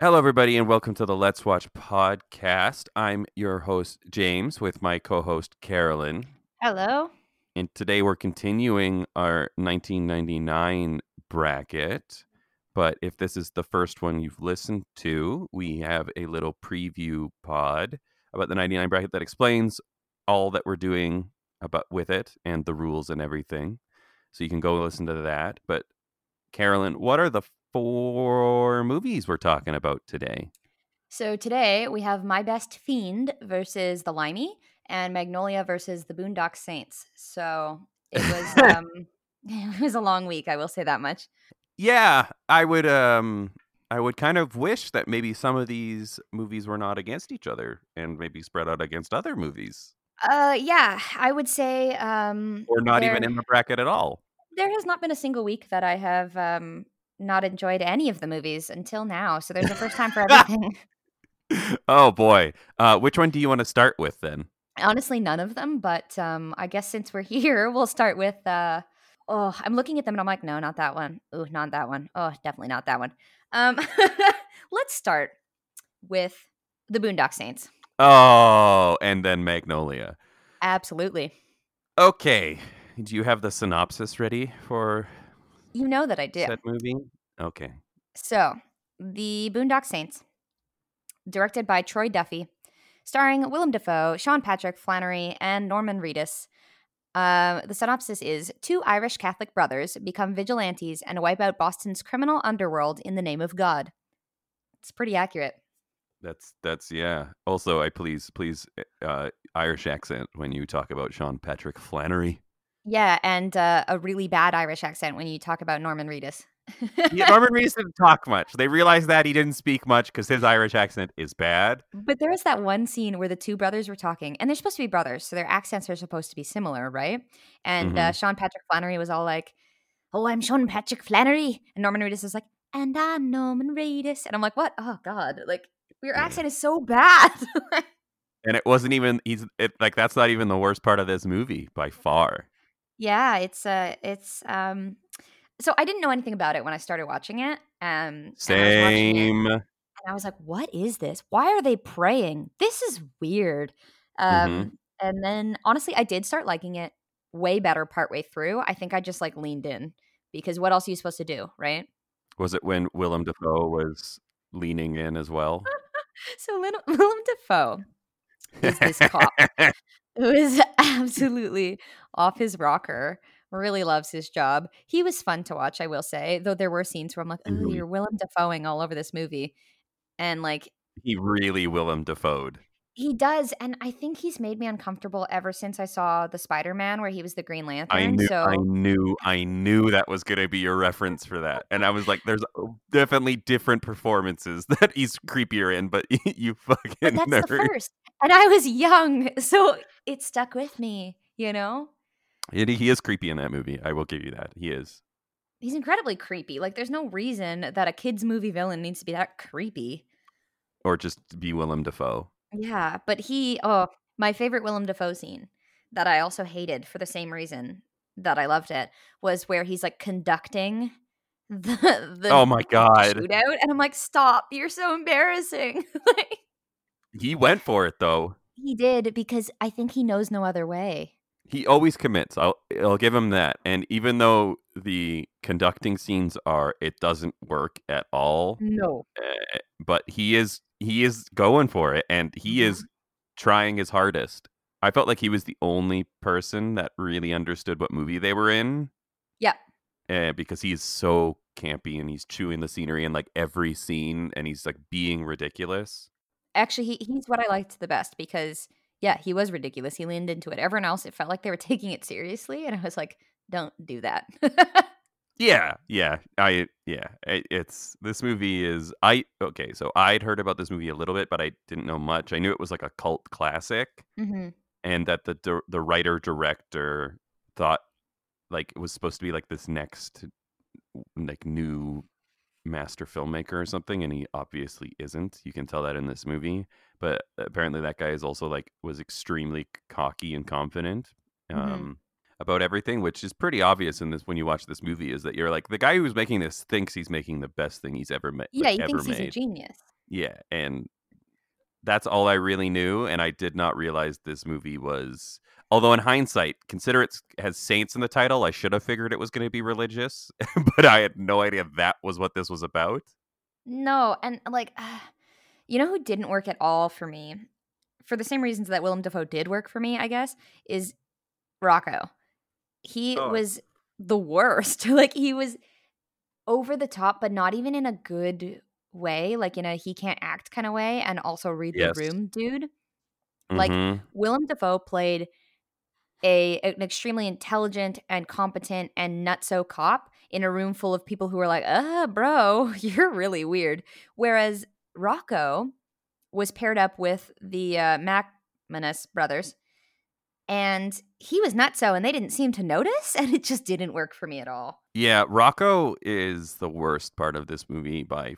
Hello, everybody, and welcome to the Let's Watch podcast. I'm your host, James, with my co host, Carolyn. Hello. And today we're continuing our 1999 bracket. But if this is the first one you've listened to, we have a little preview pod about the 99 bracket that explains all that we're doing about with it and the rules and everything. So you can go listen to that. But Carolyn, what are the four movies we're talking about today? So today we have My Best Fiend versus The Limey and Magnolia versus The Boondock Saints. So it was um it was a long week, I will say that much. Yeah, I would um I would kind of wish that maybe some of these movies were not against each other and maybe spread out against other movies. Uh yeah, I would say um Or not there, even in the bracket at all. there has not been a single week that I have um not enjoyed any of the movies until now. So there's a first time for everything. oh boy. Uh which one do you want to start with then? Honestly, none of them, but um I guess since we're here, we'll start with uh oh, I'm looking at them and I'm like, no, not that one. Oh, not that one. Oh, definitely not that one. Um let's start with the Boondock Saints. Oh, and then Magnolia. Absolutely. Okay. Do you have the synopsis ready for You know that I do. said movie? Okay. So, the Boondock Saints, directed by Troy Duffy, starring Willem Dafoe, Sean Patrick Flanery, and Norman Reedus. Uh, the synopsis is Two Irish Catholic brothers become vigilantes and wipe out Boston's criminal underworld in the name of God. It's pretty accurate. That's that's yeah. Also, I please please uh Irish accent when you talk about Sean Patrick Flanery. Yeah, and uh, a really bad Irish accent when you talk about Norman Reedus. Yeah, Norman Reedus didn't talk much. They realized that he didn't speak much because his Irish accent is bad. But there was that one scene where the two brothers were talking, and they're supposed to be brothers, so their accents are supposed to be similar, right? And uh, Sean Patrick Flanery was all like, "Oh, I'm Sean Patrick Flanery," and Norman Reedus is like, "And I'm Norman Reedus," and I'm like, "What? Oh God! Like your accent is so bad." And it wasn't even he's it like that's not even the worst part of this movie by far. Yeah, it's uh, it's um. So I didn't know anything about it when I started watching it. Um, and I was it, Same. and I was like, "What is this? Why are they praying? This is weird." Um, Mhm. and then honestly, I did start liking it way better partway through. I think I just like leaned in because what else are you supposed to do, right? Was it when Willem Dafoe was leaning in as well? So Willem Dafoe is this cop who is absolutely off his rocker. Really loves his job. He was fun to watch, I will say. Though there were scenes where I'm like, "Oh, Mhm. you're Willem Dafoeing all over this movie," and like he really Willem Dafoe'd. He does, and I think he's made me uncomfortable ever since I saw the Spider-Man where he was the Green Lantern. I knew, so I knew, I knew that was gonna be your reference for that, and I was like, "There's definitely different performances that he's creepier in," but you fucking but that's nerd. the first. And I was young, so it stuck with me, you know? It- he is creepy in that movie. I will give you that. He is. He's incredibly creepy. Like there's no reason that a kids movie villain needs to be that creepy. Or just be Willem Dafoe. Yeah, but he oh, my favorite Willem Dafoe scene that I also hated for the same reason that I loved it was where he's like conducting the the Oh my god, shootout and I'm like, "Stop. You're so embarrassing." like he went for it though. He did because I think he knows no other way. He always commits. I'll I'll give him that. And even though the conducting scenes are, it doesn't work at all. No. eh, But he is he is going for it, and he is trying his hardest. I felt like he was the only person that really understood what movie they were in. Yeah. uh, because he's so campy and he's chewing the scenery in like every scene, and he's like being ridiculous. Actually, he, he's what I liked the best because yeah, he was ridiculous. He leaned into it. Everyone else, it felt like they were taking it seriously, and I was like, "Don't do that." Yeah, yeah, I yeah. It, it's this movie is I okay. So I'd heard about this movie a little bit, but I didn't know much. I knew it was like a cult classic, hmm and that the the writer director thought like it was supposed to be like this next like new master filmmaker or something and he obviously isn't you can tell that in this movie but apparently that guy is also like was extremely cocky and confident Mhm. um about everything which is pretty obvious in this when you watch this movie is that you're like the guy who's making this thinks he's making the best thing he's ever made Yeah, he ever thinks made he's a genius. Yeah, and that's all I really knew, and I did not realize this movie was. Although in hindsight, consider it has saints in the title, I should have figured it was going to be religious, but I had no idea that was what this was about. No, and like, you know who didn't work at all for me, for the same reasons that Willem Dafoe did work for me, I guess, is Rocco. He Oh. was the worst. like he was over the top, but not even in a good way, like in a he can't act kind of way, and also read Yes. the room, dude. Like, Mhm. Willem Dafoe played a an extremely intelligent and competent and nutso cop in a room full of people who are like, "Uh, bro, you're really weird." Whereas Rocco was paired up with the uh, McManus brothers, and he was nutso, and they didn't seem to notice, and it just didn't work for me at all. Yeah, Rocco is the worst part of this movie by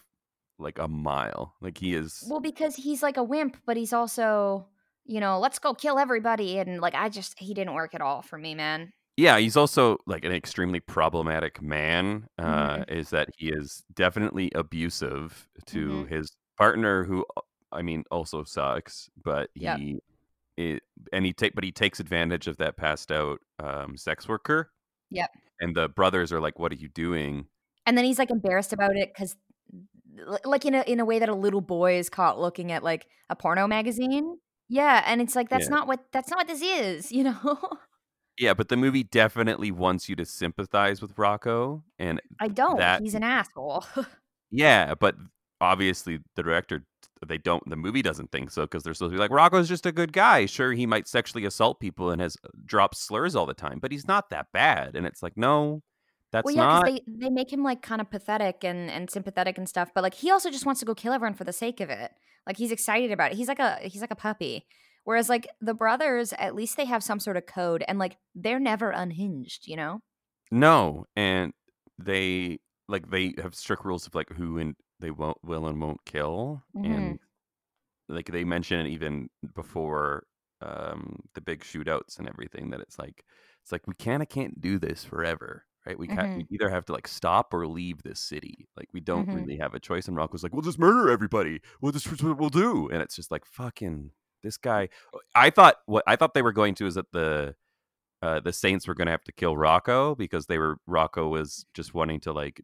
like a mile. Like he is. Well, because he's like a wimp, but he's also, you know, let's go kill everybody, and like I just he didn't work at all for me, man. Yeah, he's also like an extremely problematic man. Uh, Mhm. Is that he is definitely abusive to Mhm. his partner, who uh, I mean also sucks, but Yep. he, it, and he take, but he takes advantage of that passed out um, sex worker. Yep. And the brothers are like, "What are you doing?" And then he's like embarrassed about it because, like in a in a way that a little boy is caught looking at like a porno magazine. Yeah, and it's like that's Yeah. not what that's not what this is, you know. Yeah, but the movie definitely wants you to sympathize with Rocco, and I don't. That- he's an asshole. Yeah, but obviously the director they don't the movie doesn't think so because they're supposed to be like Rocco's just a good guy. Sure, he might sexually assault people and has uh, dropped slurs all the time, but he's not that bad. And it's like, no, that's well, yeah, not. because they they make him like kind of pathetic and and sympathetic and stuff, but like he also just wants to go kill everyone for the sake of it. Like he's excited about it. He's like a he's like a puppy. Whereas like the brothers, at least they have some sort of code, and like they're never unhinged. You know. No, and they like they have strict rules of like who and they won't will and won't kill, Mhm. and like they mention it even before um the big shootouts and everything that it's like it's like we of can't do this forever right we can't we either have to like stop or leave this city like we don't Mhm. really have a choice and rocco's like we'll just murder everybody we'll just what we'll do and it's just like fucking this guy i thought what i thought they were going to is that the uh, the Saints were going to have to kill Rocco because they were Rocco was just wanting to like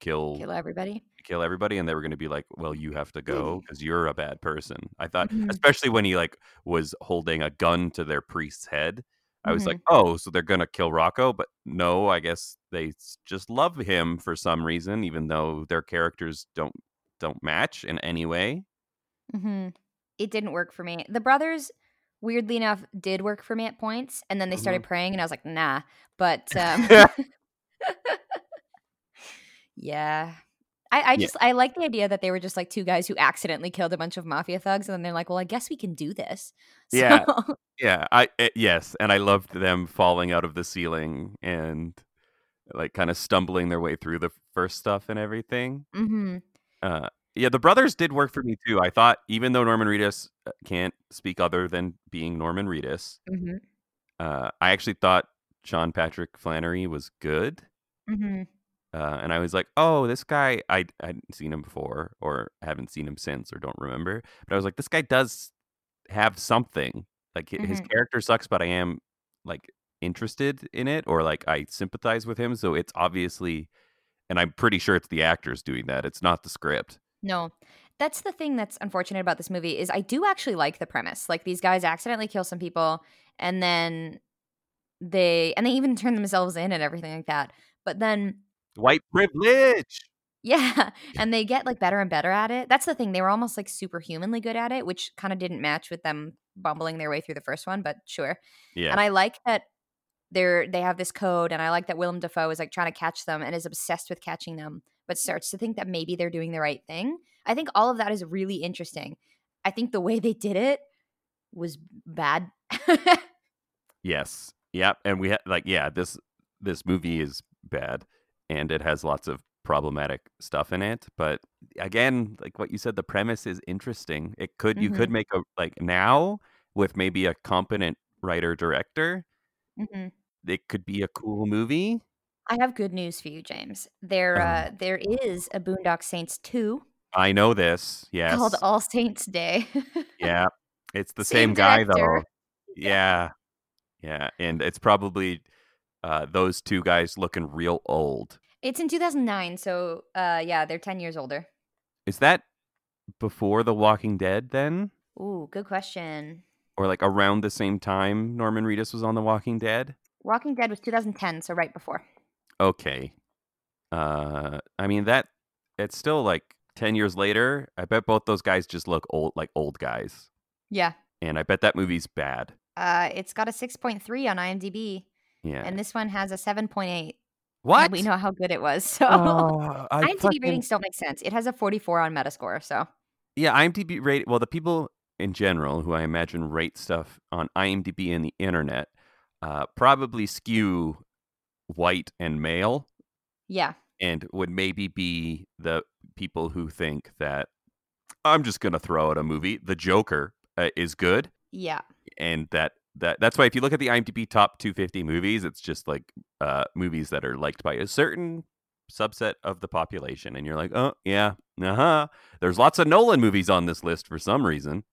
kill Kill everybody. kill everybody, and they were going to be like, "Well, you have to go because you're a bad person." I thought, Mhm. especially when he like was holding a gun to their priest's head, I was Mhm. like, "Oh, so they're going to kill Rocco?" But no, I guess they just love him for some reason, even though their characters don't don't match in any way. Mm-hmm. It didn't work for me. The brothers, weirdly enough, did work for me at points, and then they started praying, and I was like, nah. But um, yeah, I, I Yeah. just I like the idea that they were just like two guys who accidentally killed a bunch of mafia thugs, and then they're like, well, I guess we can do this. Yeah. So- Yeah, I eh, yes, and I loved them falling out of the ceiling and like kind of stumbling their way through the first stuff and everything. Mhm. Uh, yeah, the brothers did work for me too. I thought even though Norman Reedus uh, can't speak other than being Norman Reedus, Mhm. uh, I actually thought Sean Patrick Flanery was good. Mhm. Uh, and I was like, oh, this guy, I hadn't seen him before, or haven't seen him since, or don't remember. But I was like, this guy does have something. Like hi- his character sucks, but I am like interested in it, or like I sympathize with him. So it's obviously, and I'm pretty sure it's the actors doing that. It's not the script. No. That's the thing that's unfortunate about this movie is I do actually like the premise. Like these guys accidentally kill some people and then they and they even turn themselves in and everything like that. But then White privilege. yeah, and they get like better and better at it. That's the thing. They were almost like superhumanly good at it, which kind of didn't match with them bumbling their way through the first one, but sure. Yeah. And I like that they're they have this code and I like that Willem Dafoe is like trying to catch them and is obsessed with catching them, but starts to think that maybe they're doing the right thing. I think all of that is really interesting. I think the way they did it was bad. Yes. Yep. And we had like yeah, this this movie is bad and it has lots of problematic stuff in it, but again, like what you said the premise is interesting. It could you could make a like now with maybe a competent writer director, Mhm. it could be a cool movie. I have good news for you, James. There Oh. uh there is a Boondock Saints 2 I know this. Yes. called All Saints Day. Yeah. It's the Same same, guy though. Yeah. Yeah. And it's probably uh, those two guys looking real old. It's in 2009, so uh, yeah, they're 10 years older. Is that before The Walking Dead then? Ooh, good question. Or like around the same time Norman Reedus was on The Walking Dead? Walking Dead was 2010, so right before. Okay. Uh I mean that it's still like 10 years later. I bet both those guys just look old like old guys. Yeah. And I bet that movie's bad. Uh, it's got a 6.3 on IMDb, Yeah. and this one has a 7.8. what? We know how good it was. So Oh, I IMDb fucking- ratings don't make sense. It has a 44 on Metascore. So Yeah, IMDb rate. Well, the people in general who I imagine rate stuff on IMDb and the internet uh, probably skew white and male, yeah, and would maybe be the people who think that I'm just gonna throw out a movie. The Joker uh, is good, yeah, and that that that's why if you look at the IMDb top 250 movies, it's just like uh, movies that are liked by a certain subset of the population, and you're like, oh yeah, uh huh. There's lots of Nolan movies on this list for some reason.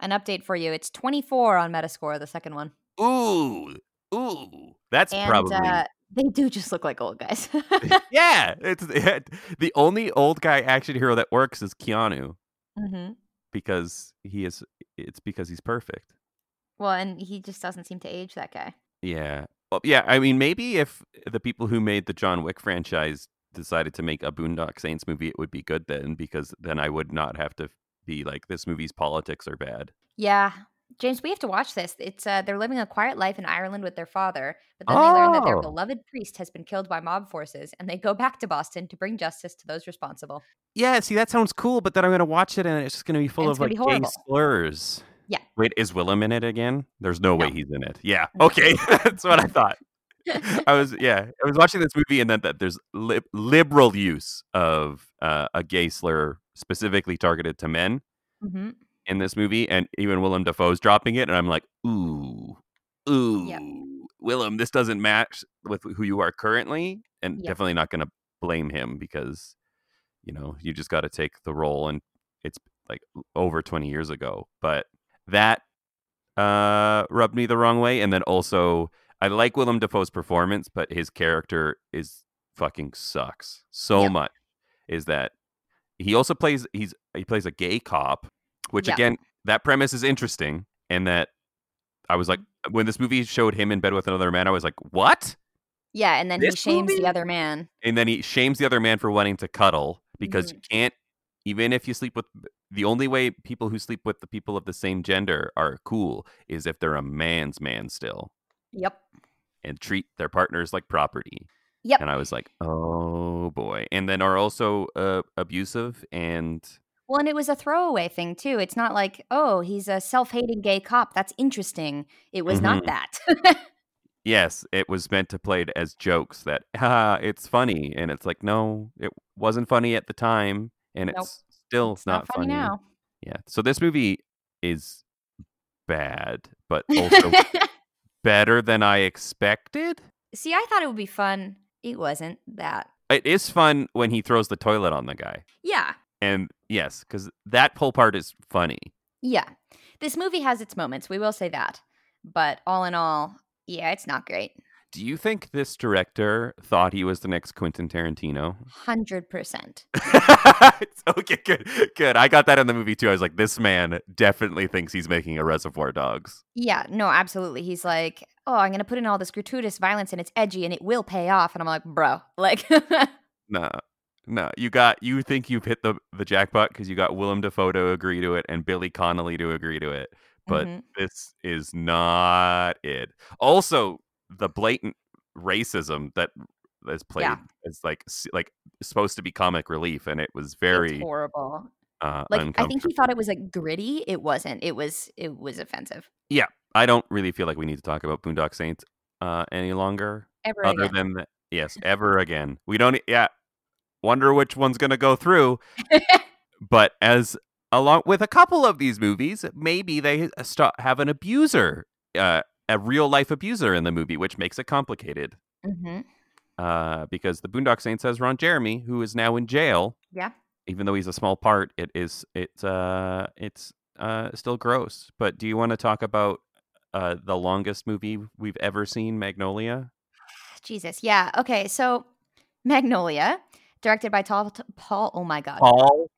an update for you. It's 24 on Metascore, the second one, Ooh, ooh, that's and probably uh, they do just look like old guys. yeah. It's the only old guy action hero that works is Keanu hmm because he is. It's because he's perfect. Well, and he just doesn't seem to age that guy. Yeah. Well, yeah. I mean, maybe if the people who made the John Wick franchise decided to make a Boondock Saints movie, it would be good then, because then I would not have to be like, this movie's politics are bad. Yeah. James, we have to watch this. It's uh, they're living a quiet life in Ireland with their father, but then they learn that their Oh. beloved priest has been killed by mob forces, and they go back to Boston to bring justice to those responsible. Yeah. See, that sounds cool, but then I'm going to watch it and it's just going to be full And of like gay slurs. Yeah. Wait, is Willem in it again? There's no, way he's in it. Yeah. Okay. That's what I thought. I was yeah, I was watching this movie and then that there's lib- liberal use of uh, a gay slur specifically targeted to men hmm in this movie, and even Willem Dafoe's dropping it, and I'm like, ooh, ooh, Willem, this doesn't match with who you are currently, and Yep. definitely not going to blame him because you know you just got to take the role, and it's like over 20 years ago, but that uh rubbed me the wrong way, and then also I like Willem Dafoe's performance, but his character is fucking sucks so Yeah. much. Is that he also plays he's he plays a gay cop, which Yeah. again that premise is interesting, and that I was like when this movie showed him in bed with another man, I was like, what? Yeah, and then he shames movie? the other man. And then he shames the other man for wanting to cuddle because Mm-hmm. you can't even if you sleep with the only way people who sleep with the people of the same gender are cool is if they're a man's man still Yep. and treat their partners like property. Yep. And I was like, oh boy. And then are also uh, abusive and Well, and it was a throwaway thing too. It's not like, oh, he's a self-hating gay cop. That's interesting. It was not Mhm. that. yes, it was meant to play it as jokes that ha, it's funny, and it's like no, it wasn't funny at the time, and Nope. it's still it's not, funny, now. Yeah, so this movie is bad, but also better than I expected. See, I thought it would be fun. It wasn't that. It is fun when he throws the toilet on the guy, Yeah. and yes, because that whole part is funny. Yeah. This movie has its moments. We will say that. But all in all, yeah, it's not great. Do you think this director thought he was the next Quentin Tarantino? 100%. okay, good, good. I got that in the movie too. I was like, this man definitely thinks he's making a Reservoir Dogs. Yeah, no, absolutely. He's like, oh, I'm going to put in all this gratuitous violence and it's edgy and it will pay off. And I'm like, bro, like, No, no. You got. You think you've hit the the jackpot because you got Willem Dafoe to agree to it and Billy Connolly to agree to it. But Mhm. this is not it. Also, the blatant racism that is played Yeah. is like like supposed to be comic relief, and it was it's very horrible. uh, Like, I think he thought it was like gritty. It wasn't. It was, it was offensive. Yeah, I don't really feel like we need to talk about Boondock Saints uh, any longer. Ever other again. than the, yes, ever again. We don't. Yeah, wonder which one's gonna go through. but as along with a couple of these movies, maybe they start have an abuser, uh, a real life abuser in the movie, which makes it complicated. hmm Uh, because the Boondock Saints has Ron Jeremy, who is now in jail, Yeah. even though he's a small part, it is it's uh it's uh still gross. But do you want to talk about uh the longest movie we've ever seen, Magnolia? Jesus. Yeah. Okay. So Magnolia, directed by Paul. Paul oh my God. Paul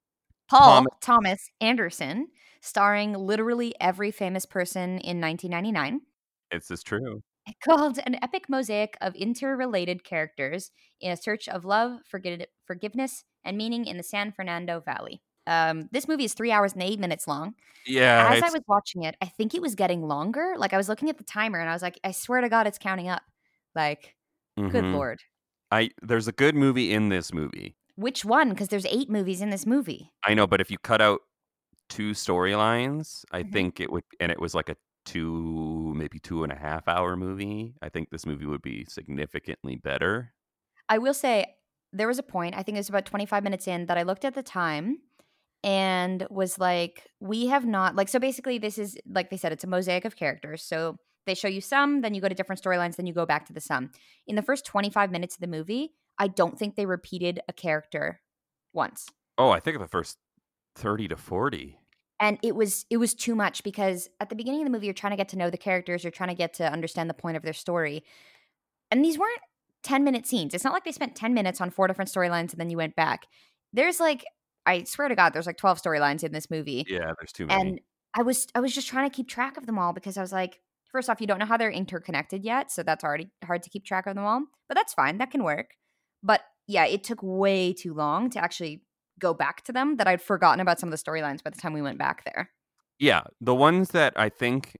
Paul Thomas- Thomas Anderson, starring literally every famous person in 1999. It's is true. Called an epic mosaic of interrelated characters in a search of love, forgi- forgiveness, and meaning in the San Fernando Valley. Um, this movie is three hours and eight minutes long. Yeah. As I was watching it, I think it was getting longer. Like I was looking at the timer and I was like, I swear to God, it's counting up. Like, good mhm. lord, I there's a good movie in this movie. which one? Because there's eight movies in this movie. I know, but if you cut out two storylines, I Mhm. think it would, and it was like a two, maybe two and a half hour movie. I think this movie would be significantly better. I will say there was a point, I think it was about 25 minutes in, that I looked at the time and was like, we have not, like, so basically, this is, like they said, it's a mosaic of characters. So they show you some, then you go to different storylines, then you go back to the sum. In the first 25 minutes of the movie, I don't think they repeated a character once. Oh, I think of the first thirty to forty. And it was it was too much because at the beginning of the movie you're trying to get to know the characters you're trying to get to understand the point of their story. And these weren't 10 minute scenes. It's not like they spent 10 minutes on four different storylines and then you went back. There's like i swear to god there's like 12 storylines in this movie. Yeah, there's too many. and i was i was just trying to keep track of them all because i was like first off you don't know how they're interconnected yet so that's already hard to keep track of them all but that's fine that can work. But yeah it took way too long to actually go back to them that i'd forgotten about some of the storylines by the time we went back there yeah, the ones that I think,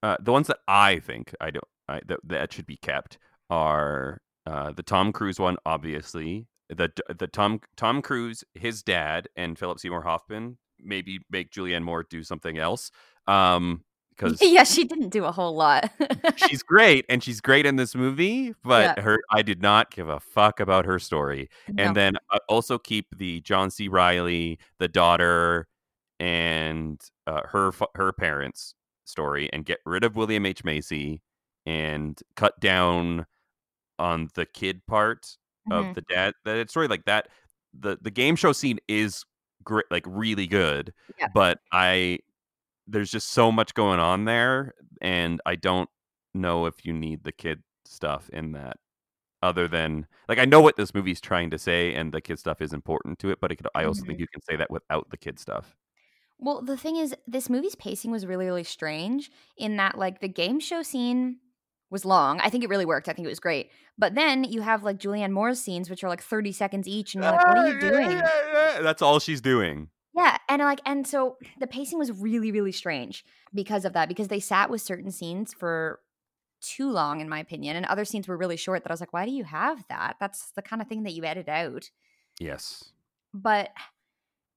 uh, the ones that I think I don't I, that that should be kept are uh, the Tom Cruise one, obviously. The the Tom Tom Cruise, his dad, and Philip Seymour Hoffman. Maybe make Julianne Moore do something else. Um, because yeah, she didn't do a whole lot. she's great and she's great in this movie, but Yeah. her I did not give a fuck about her story. No. And then uh, also keep the John C. Reilly, the daughter, and uh, her her parents story, and get rid of William H Macy, and cut down on the kid part Mhm. of the dad that story. Like that, the the game show scene is great, like really good. Yeah. But I there's just so much going on there, and I don't know if you need the kid stuff in that other than like I know what this movie's trying to say and the kid stuff is important to it, but it could, I also Mm-hmm. think you can say that without the kid stuff. well, the thing is, this movie's pacing was really, really strange in that, like, the game show scene was long. I think it really worked. I think it was great. But then you have, like, Julianne Moore's scenes, which are like 30 seconds each, and you're like, what are you doing? That's all she's doing. Yeah, and like and so the pacing was really really strange because of that because they sat with certain scenes for too long in my opinion and other scenes were really short that I was like why do you have that? That's the kind of thing that you edit out. Yes. But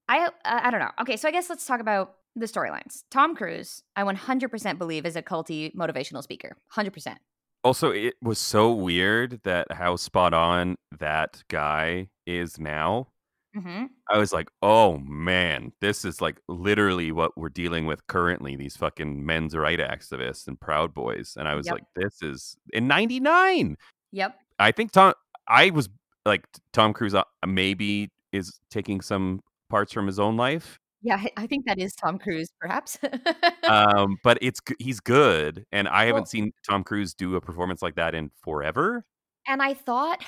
I uh, I don't know. Okay, so I guess let's talk about the storylines. Tom Cruise, I 100% believe is a culty motivational speaker. 100%. Also, it was so weird that how spot on that guy is now. Mhm. I was like, oh man, this is like literally what we're dealing with currently. These fucking men's right activists and Proud Boys, and I was Yep. like, this is in '99. Yep. I think Tom. I was like Tom Cruise uh, maybe is taking some parts from his own life, Yeah, I- I think that is Tom Cruise perhaps. um, but it's he's good, and I haven't Well- seen Tom Cruise do a performance like that in forever. And I thought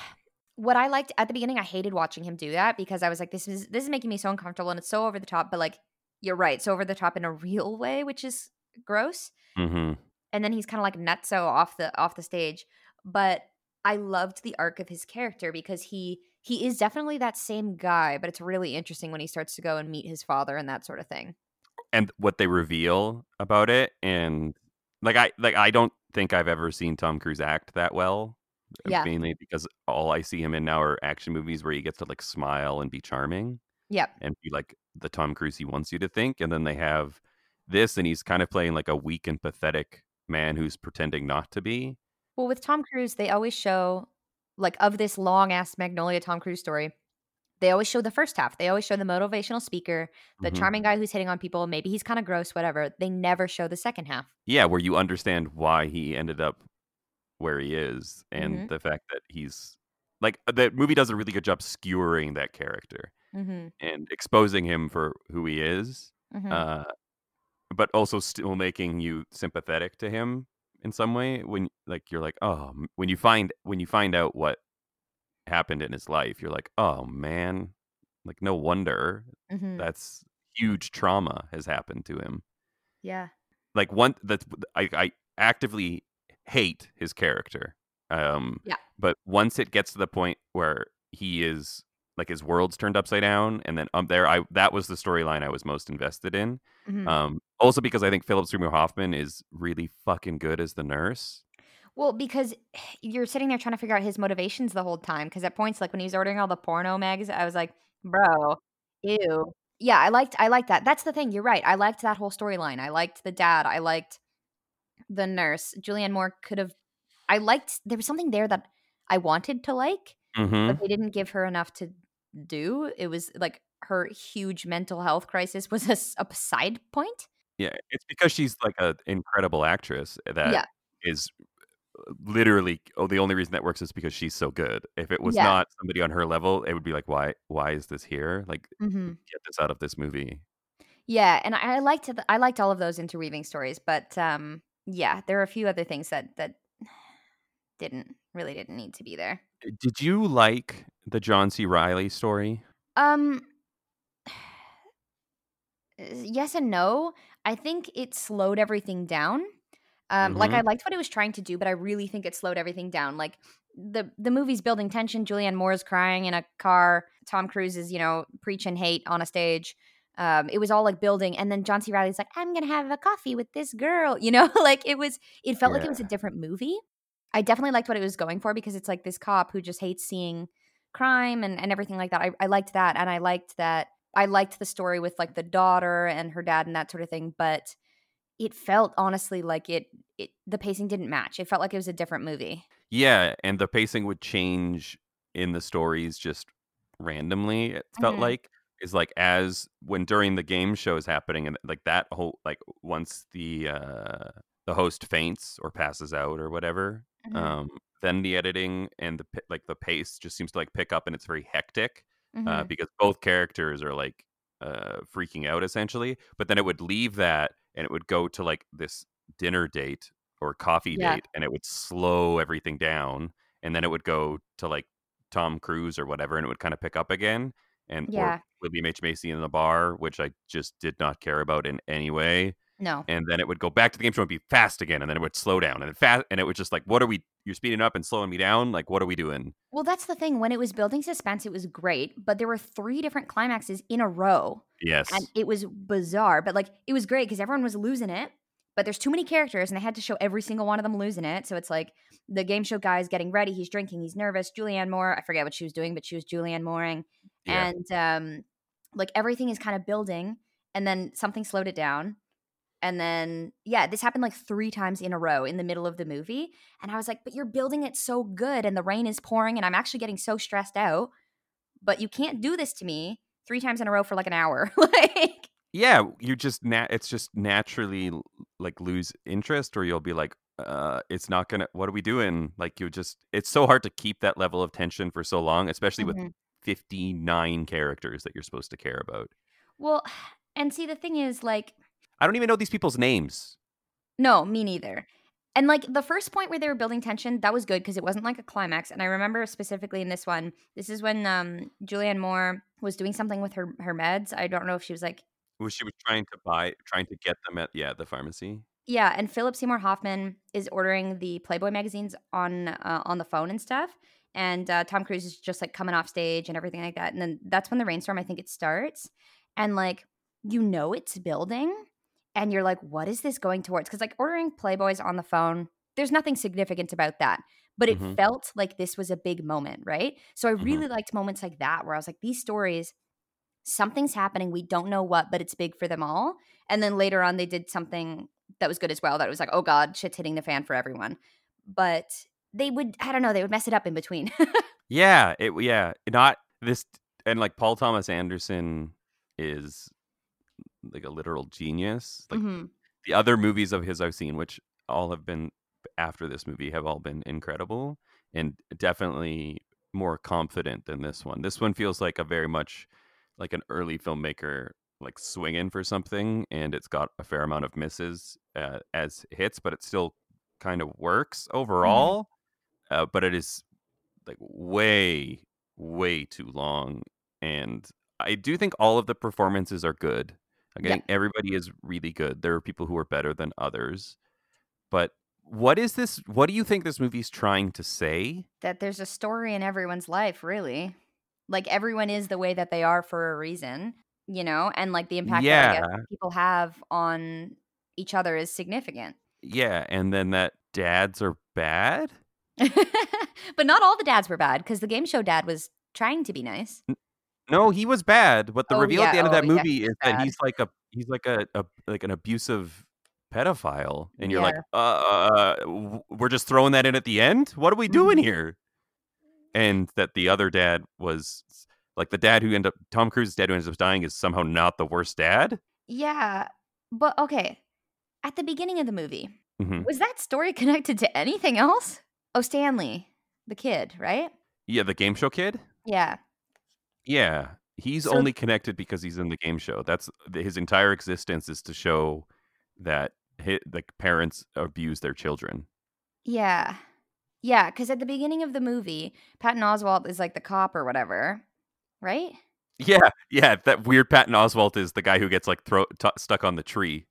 what I liked at the beginning, I hated watching him do that because I was like, this is this is making me so uncomfortable and it's so over the top. But like, you're right, so over the top in a real way, which is gross. hmm And then he's kind of like nutso off the off the stage. But I loved the arc of his character because he he is definitely that same guy, but it's really interesting when he starts to go and meet his father and that sort of thing. and what they reveal about it and like i like i don't think i've ever seen tom cruise act that well Yeah. mainly because all i see him in now are action movies where he gets to like smile and be charming Yep. and be like the tom cruise he wants you to think and then they have this and he's kind of playing like a weak and pathetic man who's pretending not to be Well, with Tom Cruise, they always show like of this long ass Magnolia Tom Cruise story. They always show the first half. They always show the motivational speaker, the Mhm. charming guy who's hitting on people. Maybe he's kind of gross, whatever. They never show the second half. yeah where you understand why he ended up where he is and Mhm. the fact that he's like the movie does a really good job skewering that character Mm-hmm. and exposing him for who he is, Mm-hmm. uh, but also still making you sympathetic to him in some way. When like you're like, oh, when you find when you find out what happened in his life, you're like, oh man, like no wonder mm-hmm. that's huge trauma has happened to him. Yeah. Like one that's I, I actively hate his character. Um, Yeah. But once it gets to the point where he is like his world's turned upside down, and then um, there I that was the storyline I was most invested in. Mhm. Um, also because I think Philip Seymour Hoffman is really fucking good as the nurse. Well, because you're sitting there trying to figure out his motivations the whole time. Because at points, like when he was ordering all the porno mags, I was like, "Bro, ew." Yeah, I liked, I liked that. That's the thing. You're right. I liked that whole storyline. I liked the dad. I liked the nurse. Julianne Moore could have. I liked. There was something there that I wanted to like, Mm-hmm. but they didn't give her enough to do. It was like her huge mental health crisis was a side point. Yeah, it's because she's like an incredible actress that Yeah. is literally oh, the only reason that works is because she's so good. If it was Yeah. not somebody on her level, it would be like, why? Why is this here? Like, Mm-hmm. get this out of this movie. Yeah, and I, I liked I liked all of those interweaving stories, but um, yeah, there are a few other things that that didn't really didn't need to be there. Did you like the John C. Reilly story? Um, yes and no. I think it slowed everything down. Um, like I liked what it was trying to do, but I really think it slowed everything down. Like the the movie's building tension. Julianne Moore is crying in a car. Tom Cruise is you know preaching hate on a stage. Um, it was all like building, and then John C. Reilly's like, "I'm gonna have a coffee with this girl," you know, like it was. It felt like it was a different movie. I definitely liked what it was going for because it's like this cop who just hates seeing crime and, and everything like that. I, I liked that. And I liked that. I liked the story with like the daughter and her dad and that sort of thing. But it felt honestly like it, it the pacing didn't match. It felt like it was a different movie. Yeah, and the pacing would change in the stories just randomly. It felt Mhm. like is like as when during the game show is happening, and like that whole like once the uh the host faints or passes out or whatever, Mhm. um, then the editing and the like the pace just seems to like pick up and it's very hectic. uh, Mhm. because both characters are like uh, freaking out essentially. But then it would leave that and it would go to like this dinner date or coffee Yeah. date, and it would slow everything down, and then it would go to like Tom Cruise or whatever, and it would kind of pick up again. And Yeah. or William H Macy in the bar, which I just did not care about in any way. no. And then it would go back to the game show and be fast again, and then it would slow down and then fast, and it was just like, what are we? You're speeding up and slowing me down. Like, what are we doing? Well, that's the thing. When it was building suspense, it was great, but there were three different climaxes in a row. Yes. and it was bizarre but like it was great because everyone was losing it but there's too many characters and they had to show every single one of them losing it so it's like the game show guy is getting ready he's drinking he's nervous julianne moore i forget what she was doing but she was julianne mooring Yeah. and um like everything is kind of building and then something slowed it down and then yeah this happened like three times in a row in the middle of the movie and i was like but you're building it so good and the rain is pouring and i'm actually getting so stressed out but you can't do this to me three times in a row for like an hour like yeah you just na- it's just naturally like lose interest or you'll be like uh it's not gonna what are we doing like you just it's so hard to keep that level of tension for so long especially with Mhm. 59 characters that you're supposed to care about Well, and see, the thing is, like, i don't even know these people's names no, me neither. And like the first point where they were building tension, that was good because it wasn't like a climax. And I remember specifically in this one, this is when um Julianne Moore was doing something with her her meds. I don't know if she was like, was she was trying to buy trying to get them at yeah the pharmacy yeah. And Philip Seymour Hoffman is ordering the Playboy magazines on uh, on the phone and stuff. And uh, Tom Cruise is just like coming off stage and everything like that. And then that's when the rainstorm, I think it starts. And like, you know, it's building. and you're like, what is this going towards? Because like ordering Playboys on the phone, there's nothing significant about that. But it Mhm. felt like this was a big moment, right? So I Mhm. really liked moments like that where I was like, these stories, something's happening. We don't know what, but it's big for them all. And then later on, they did something that was good as well. That was like, oh God, shit's hitting the fan for everyone. But they would, I don't know, they would mess it up in between. yeah it yeah not this and like paul thomas anderson is like a literal genius like Mhm. the other movies of his I've seen, which all have been after this movie, have all been incredible and definitely more confident than this one. This one feels like a very much like an early filmmaker like swinging for something and it's got a fair amount of misses uh, as hits but it still kind of works overall uh, but it is like way way too long and i do think all of the performances are good i Yeah. everybody is really good there are people who are better than others but what is this what do you think this movie's trying to say that there's a story in everyone's life, really. Like everyone is the way that they are for a reason, you know, and like the impact that I guess people have on each other is significant. yeah and then that dads are bad but not all the dads were bad because the game show dad was trying to be nice. No, he was bad. But the Oh, reveal at the end of Oh, that movie he is was that he's like a he's like a, a like an abusive pedophile, and you're like, Yeah. uh, uh, we're just throwing that in at the end. What are we doing Mhm. here? And that the other dad was like the dad who ended up Tom Cruise's dad who ends up dying is somehow not the worst dad. Yeah. But okay. At the beginning of the movie, hmm was that story connected to anything else? Oh, Stanley, the kid, right? Yeah, the game show kid. Yeah. Yeah, he's So- only connected because he's in the game show. That's his entire existence is to show that hi the parents abuse their children. Yeah. Yeah, because at the beginning of the movie, Patton Oswalt is like the cop or whatever, right? Yeah, yeah. That weird Patton Oswalt is the guy who gets like throw t- stuck on the tree.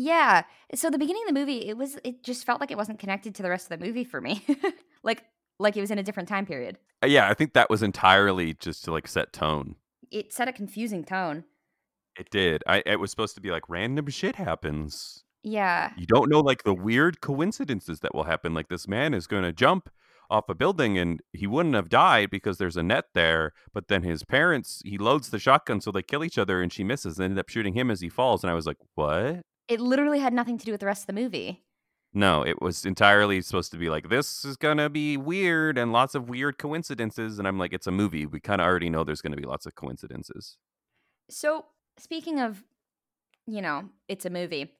Yeah. So the beginning of the movie, it was it just felt like it wasn't connected to the rest of the movie for me. like like it was in a different time period. Uh, yeah, I think that was entirely just to like set tone. It set a confusing tone. It did. I it was supposed to be like random shit happens. Yeah. You don't know like the weird coincidences that will happen. Like this man is going to jump off a building and he wouldn't have died because there's a net there. But then his parents, he loads the shotgun so they kill each other and she misses and ended up shooting him as he falls. And I was like, what? It literally had nothing to do with the rest of the movie. No, it was entirely supposed to be like this is gonna be weird and lots of weird coincidences, and I'm like, it's a movie. We kind of already know there's gonna be lots of coincidences. So, speaking of, you know, it's a movie.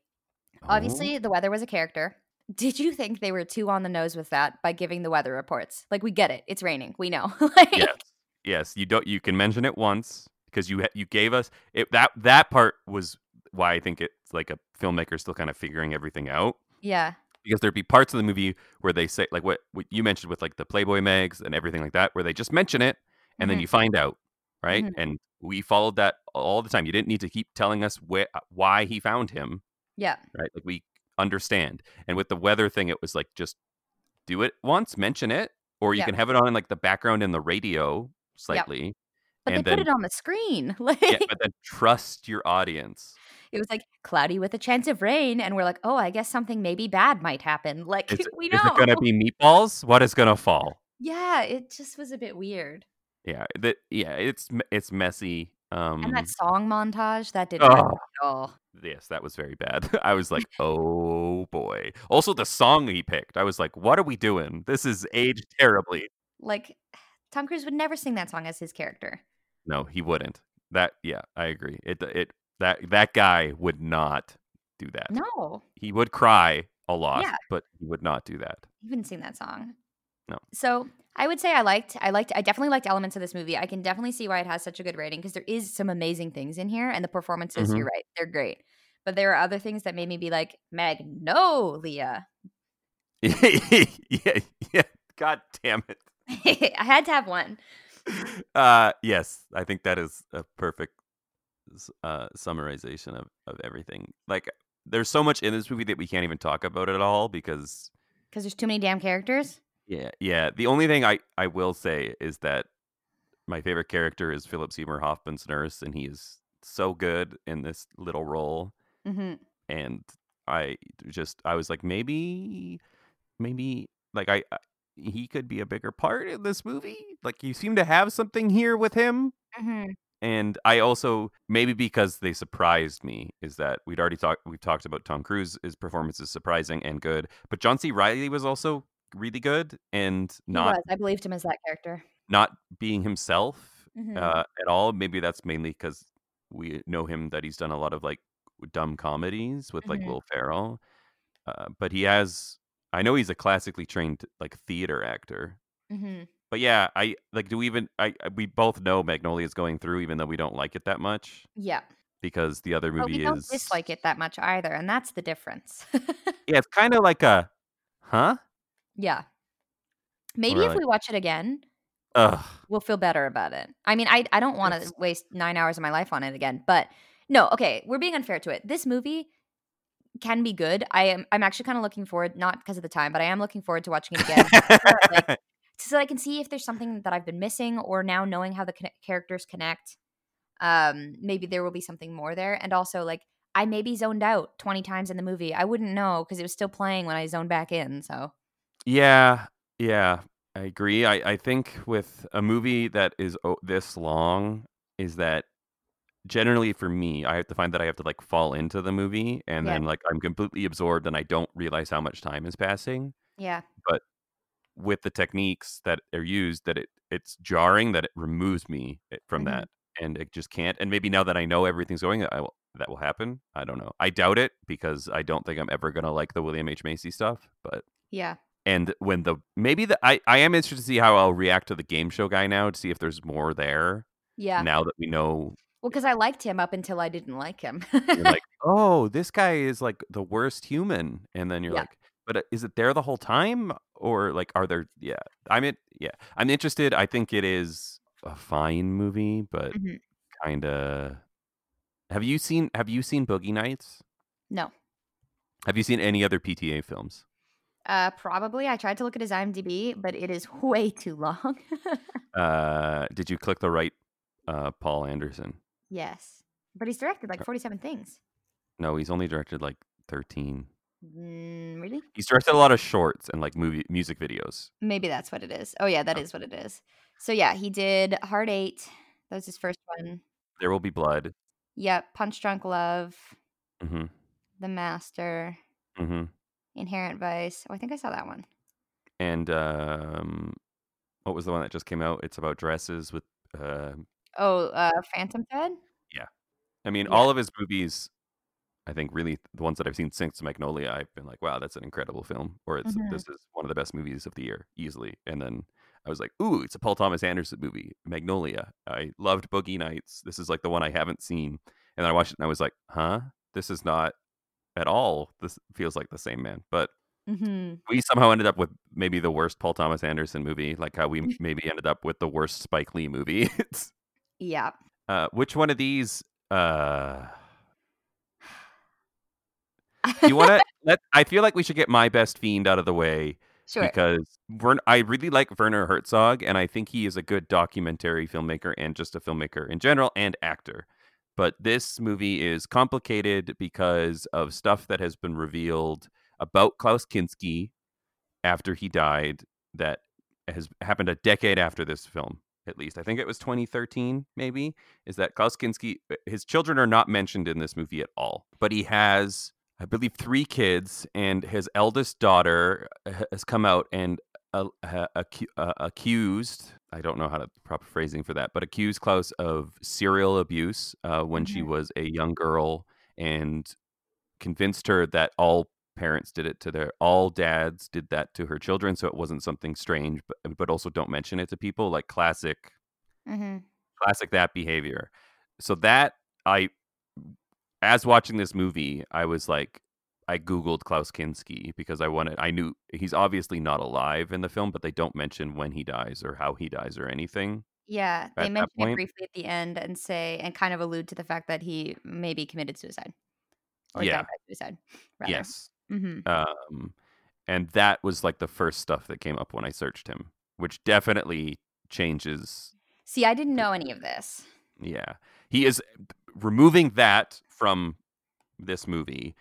Oh, Obviously, the weather was a character. Did you think they were too on the nose with that by giving the weather reports? Like, we get it. It's raining. We know. like, yes, yes. You don't. You can mention it once because you you gave us it. That that part was why I think it's like a filmmaker still kind of figuring everything out. Yeah. Because there'd be parts of the movie where they say like what, what you mentioned with like the Playboy mags and everything like that, where they just mention it and then Mhm. you find out, right? Mhm. And we followed that all the time. You didn't need to keep telling us where why he found him. Yeah. right? Like we understand. And with the weather thing, it was like just do it once, mention it, or you Yeah. can have it on in like the background in the radio slightly. But And they then- put it on the screen. Like, Yeah, but then trust your audience. it was like cloudy with a chance of rain. And we're like, oh, I guess something maybe bad might happen. Like, Is, we know. is it gonna be meatballs? What is gonna fall? Yeah. It just was a bit weird. Yeah, that yeah, it's it's messy. Um, And that song montage, that didn't oh, at all. yes, that was very bad. I was like, oh boy. Also, the song he picked, I was like, what are we doing? This is aged terribly. Like, Tom Cruise would never sing that song as his character. No, he wouldn't. That yeah, I agree. It it that that guy would not do that. No. He would cry a lot, Yeah. but he would not do that. He wouldn't sing that song. No. So I would say I liked, I liked, I definitely liked elements of this movie. I can definitely see why it has such a good rating because there is some amazing things in here, and the performances. Mhm. You're right, they're great. But there are other things that made me be like, Magnolia. yeah, yeah. God damn it. I had to have one. Uh yes, I think that is a perfect uh summarization of of everything. Like there's so much in this movie that we can't even talk about at all because Because there's too many damn characters. yeah, yeah. The only thing I I will say is that my favorite character is Philip Seymour Hoffman's nurse and he is so good in this little role hmm and I just I was like maybe maybe like I he could be a bigger part in this movie. Like you seem to have something here with him. hmm And I also maybe because they surprised me is that we'd already talked we've talked about Tom Cruise his performance is surprising and good, but John C. Reilly was also really good and not was. I believed him as that character. not being himself Mhm. uh, at all. Maybe that's mainly because we know him that he's done a lot of like dumb comedies with like Mhm. Will Ferrell, uh, but he has. I know he's a classically trained like theater actor, hmm but yeah, I like. Do we even? I I- we both know Magnolia is going through, even though we don't like it that much Yeah. because the other movie we don't is dislike it that much either, and that's the difference. Yeah, it's kind of like a, huh? yeah. Maybe if like- we watch it again, Ugh. we'll feel better about it. I mean, I I don't want to waste nine hours of my life on it again, but no, okay, we're being unfair to it. This movie can be good. I am I'm actually kind of looking forward, not because of the time, but I am looking forward to watching it again. like, so I can see if there's something that I've been missing, or now knowing how the conne- characters connect, um, maybe there will be something more there. And also, like, I maybe zoned out 20 times in the movie. I wouldn't know because it was still playing when I zoned back in. So yeah, yeah, I agree. I I think with a movie that is o- this long, is that generally for me, I have to find that I have to like fall into the movie, and Yeah. then like I'm completely absorbed, and I don't realize how much time is passing. yeah, But with the techniques that are used that it it's jarring that it removes me eh, from Mhm. that and it just can't and maybe now that i know everything's going I will, that will happen i don't know i doubt it because i don't think i'm ever going to like the william h macy stuff but yeah, and when the maybe the i i am interested to see how i'll react to the game show guy now to see if there's more there yeah. now that we know Well, because I liked him up until I didn't like him. you're like oh this guy is like the worst human and then you're Yeah. like but uh, is it there the whole time or like are there yeah i'm in yeah i'm interested i think it is a fine movie but Mhm. kind of have you seen have you seen boogie nights no. have you seen any other pta films Uh, probably. I tried to look at his IMDb, but it is way too long. uh did you click the right uh paul anderson yes, but he's directed like forty-seven things. no he's only directed like 13 Mm, really? he's directed a lot of shorts and like movie music videos Maybe that's what it is. Oh yeah, that is what it is. So yeah, he did Hard Eight. That was his first one. there will be blood Yep, Punch Drunk Love, hmm The Master, hmm Inherent Vice. Oh, I think I saw that one. and um what was the one that just came out it's about dresses with uh Oh, uh, Phantom Thread. Yeah, I mean Yeah. all of his movies i think really the ones that i've seen since magnolia i've been like wow that's an incredible film or it's Mhm. this is one of the best movies of the year easily and then i was like ooh it's a paul thomas anderson movie magnolia i loved boogie nights this is like the one i haven't seen and then i watched it and i was like huh this is not at all this feels like the same man but Mm-hmm. we somehow ended up with maybe the worst Paul Thomas Anderson movie, like how we maybe ended up with the worst Spike Lee movie. It's- Yeah. uh, which one of these? Uh, you want to let? I feel like we should get my best fiend out of the way sure. because Vern, I really like Werner Herzog, and I think he is a good documentary filmmaker and just a filmmaker in general and actor. But this movie is complicated because of stuff that has been revealed about Klaus Kinski after he died that has happened a decade after this film at least i think it was 2013 maybe is that klaus kinski his children are not mentioned in this movie at all but he has i believe three kids and his eldest daughter uh, has come out and uh, uh, acu- uh, accused i don't know how to proper phrasing for that but accused klaus of serial abuse uh, when she Mhm. was a young girl and convinced her that all parents did it to their all dads did that to her children so it wasn't something strange but but also don't mention it to people like classic mm-hmm. classic that behavior so that i as watching this movie i was like i googled klaus kinski because i wanted i knew he's obviously not alive in the film but they don't mention when he dies or how he dies or anything Yeah, they mention it briefly at the end and say and kind of allude to the fact that he maybe committed suicide or Yeah. died by suicide. Rather. yes Mm-hmm. um and that was like the first stuff that came up when i searched him which definitely changes See, I didn't know any of this. Yeah. He is removing that from this movie.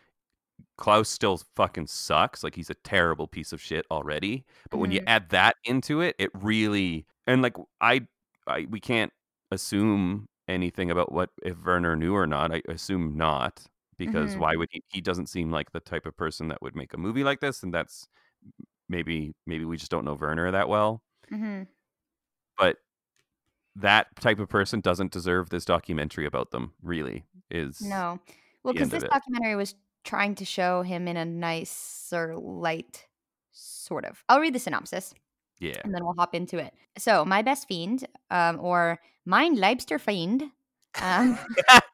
Klaus still fucking sucks. Like he's a terrible piece of shit already. But when you Mhm. add that into it, it really and like I I we can't assume anything about what if Werner knew or not. I assume not because Mhm. why would he he doesn't seem like the type of person that would make a movie like this and that's maybe maybe we just don't know Werner that well Mm-hmm. but that type of person doesn't deserve this documentary about them really is No. Well, because this documentary was trying to show him in a nicer light, sort of. I'll read the synopsis. Yeah. and then we'll hop into it. So, My Best Fiend, um, or Mein Leibster Fiend, um,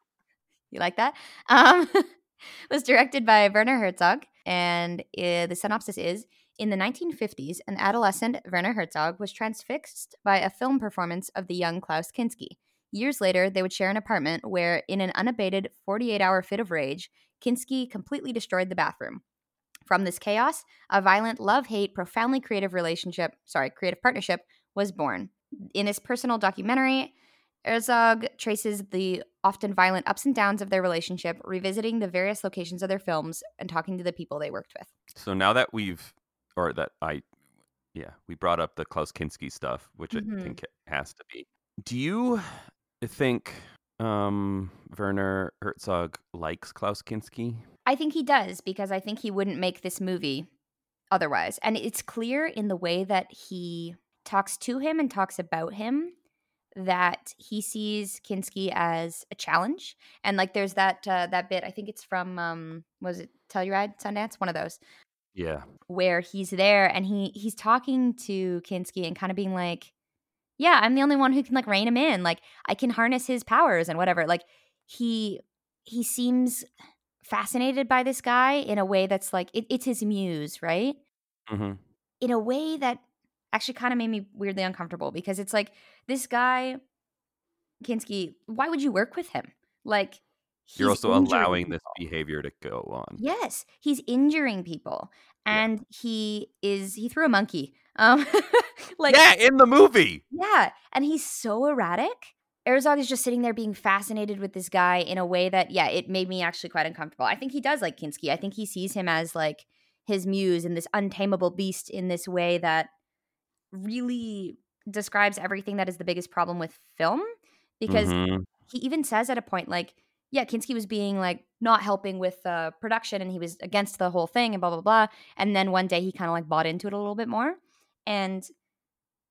you like that? Um, was directed by Werner Herzog, and uh, the synopsis is In the 1950s, an adolescent, Werner Herzog, was transfixed by a film performance of the young Klaus Kinski. Years later, they would share an apartment where, in an unabated 48 hour fit of rage, Kinski completely destroyed the bathroom. From this chaos, a violent love hate, profoundly creative relationship, sorry, creative partnership was born. In this personal documentary, Herzog traces the often violent ups and downs of their relationship, revisiting the various locations of their films and talking to the people they worked with. So now that we've, or that I, yeah, we brought up the Klaus Kinski stuff, which Mhm. I think it has to be. Do you think um Werner Herzog likes Klaus Kinski? I think he does because I think he wouldn't make this movie otherwise. And it's clear in the way that he talks to him and talks about him that he sees Kinski as a challenge. And like there's that uh, that bit, I think it's from um was it Telluride Sundance, one of those, Yeah. where he's there and he he's talking to Kinski and kind of being like, "Yeah, I'm the only one who can like rein him in. Like I can harness his powers and whatever." Like he he seems fascinated by this guy in a way that's like it, it's his muse, right? hmm In a way that actually kind of made me weirdly uncomfortable because it's like this guy Kinski, why would you work with him? Like You're also allowing this behavior to go on. Yes, he's injuring people, Yeah. and he is he threw a monkey. Um, like yeah, in the movie. yeah, and he's so erratic. Herzog is just sitting there being fascinated with this guy in a way that yeah, it made me actually quite uncomfortable. I think he does like Kinski. I think he sees him as like his muse and this untamable beast in this way that really describes everything that is the biggest problem with film because Mhm. he even says at a point like yeah kinski was being like not helping with uh, production and he was against the whole thing and blah blah blah. And then one day he kind of like bought into it a little bit more. And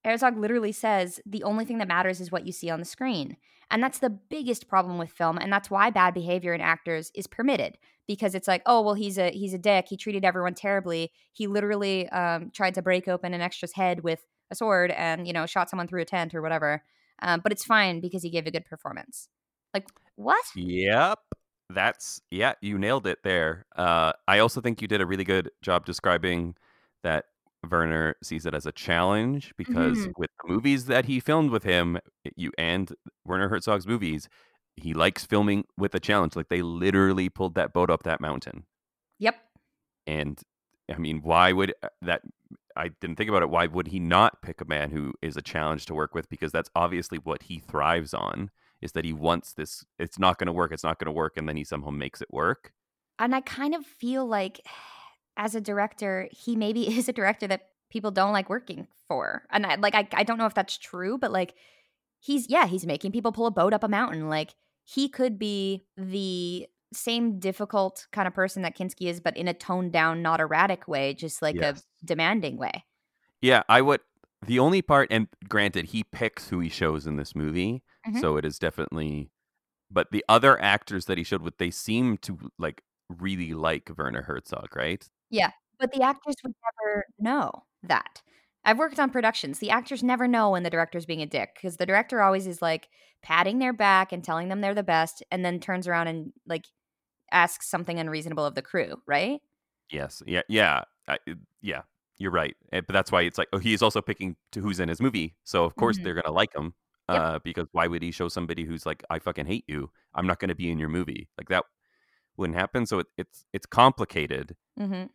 Herzog literally says the only thing that matters is what you see on the screen. And that's the biggest problem with film and that's why bad behavior in actors is permitted because it's like oh well he's a he's a dick he treated everyone terribly he literally um, tried to break open an extra's head with a sword and you know shot someone through a tent or whatever um, but it's fine because he gave a good performance like what Yep. That's yeah, you nailed it there. Uh I also think you did a really good job describing that Werner sees it as a challenge because Mhm. with the movies that he filmed with him, you and Werner Herzog's movies, he likes filming with a challenge. Like they literally pulled that boat up that mountain. yep And I mean, why would uh, that? I didn't think about it. Why would he not pick a man who is a challenge to work with? Because that's obviously what he thrives on. Is that he wants this? It's not going to work. It's not going to work, and then he somehow makes it work. and i kind of feel like as a director he maybe is a director that people don't like working for and I, like I, I don't know if that's true but like he's yeah he's making people pull a boat up a mountain like he could be the same difficult kind of person that kinski is but in a toned down not erratic way just like Yes. a demanding way Yeah, I would. The only part, and granted, he picks who he shows in this movie, Mhm. so it is definitely. But the other actors that he showed with, they seem to like really like Werner Herzog, right? Yeah, but the actors would never know that. I've worked on productions. The actors never know when the director's being a dick because the director always is like patting their back and telling them they're the best and then turns around and like asks something unreasonable of the crew, right? Yes. Yeah. Yeah. I, yeah. You're right. Eh, But that's why it's like, oh, he's also picking to who's in his movie. So of course Mhm. they're gonna like him. Yep. Uh, because why would he show somebody who's like, I fucking hate you. I'm not gonna be in your movie. Like that wouldn't happen. So it, it's it's complicated. Mm-hmm.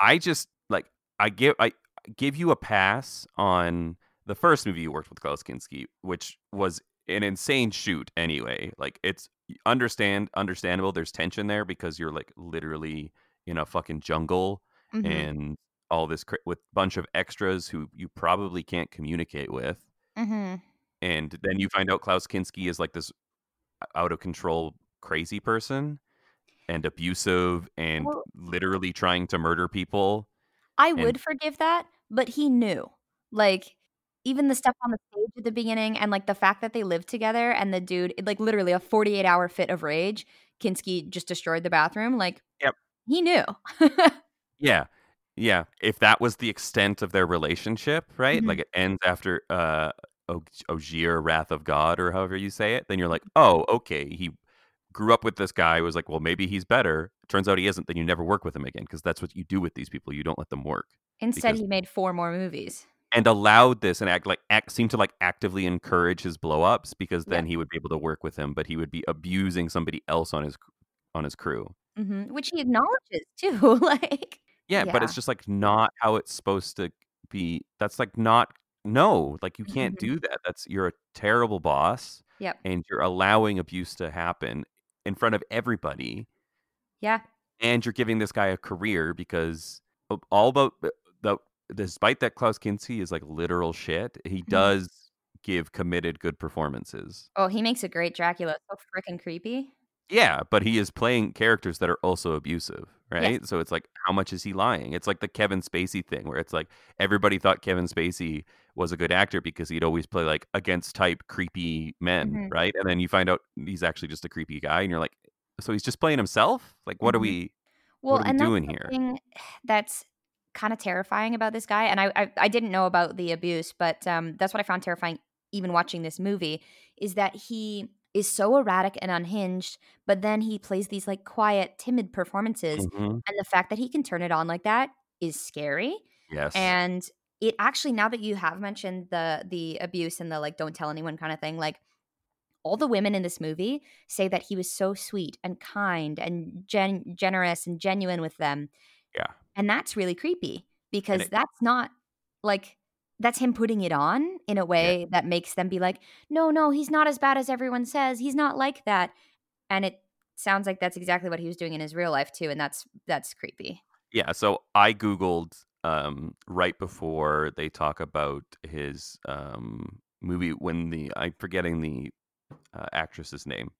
I just like I give I give you a pass on the first movie you worked with Klaus Kinski, which was an insane shoot anyway. Like it's understand understandable. There's tension there because you're like literally in a fucking jungle Mm-hmm. and all this cra- with bunch of extras who you probably can't communicate with. Mm-hmm. And then you find out Klaus Kinski is like this out of control crazy person and abusive and Well- literally trying to murder people. I And- would forgive that, but he knew. Like even the stuff on the stage at the beginning and like the fact that they lived together and the dude like literally a 48 hour fit of rage, Kinski just destroyed the bathroom. Like Yep. he knew. Yeah. Yeah, if that was the extent of their relationship, right? Mhm. Like it ends after uh O- Aguirre, Wrath of God, or however you say it, then you're like, oh, okay, he grew up with this guy, was like, well, maybe he's better. Turns out he isn't, then you never work with him again because that's what you do with these people. You don't let them work. Instead, Because- he made four more movies. And allowed this and act like act seemed to like actively encourage his blow ups because then he would be able to work with him, but he would be abusing somebody else on his on his crew. hmm Which he acknowledges too. like, Yeah, but it's just like not how it's supposed to be. That's like not no, like you can't Mhm. do that. That's you're a terrible boss yep. and you're allowing abuse to happen in front of everybody Yeah. and you're giving this guy a career because all about the despite that Klaus Kinski is like literal shit, he Mm-hmm. does give committed good performances. Oh, he makes a great Dracula. So freaking creepy. Yeah, but he is playing characters that are also abusive, right? So it's like, how much is he lying? It's like the Kevin Spacey thing, where it's like everybody thought Kevin Spacey was a good actor because he'd always play like against type creepy men, Mhm. right? And then you find out he's actually just a creepy guy, and you're like, so he's just playing himself? Like, what are Mhm. we? Well, are we doing here? that's kind of terrifying about this guy. And I, I, I didn't know about the abuse, but um, that's what I found terrifying even watching this movie is that he is so erratic and unhinged, but then he plays these like quiet, timid performances. Mhm. And the fact that he can turn it on like that is scary. Yes. And it actually, now that you have mentioned the the abuse and the like, don't tell anyone kind of thing, like all the women in this movie say that he was so sweet and kind and gen- generous and genuine with them. Yeah. And that's really creepy because it- that's not like that's him putting it on in a way that makes them be like, no, no, he's not as bad as everyone says. He's not like that. And it sounds like that's exactly what he was doing in his real life too. And that's that's creepy. Yeah, so I googled um, right before they talk about his um, movie when the I'm forgetting the uh, actress's name,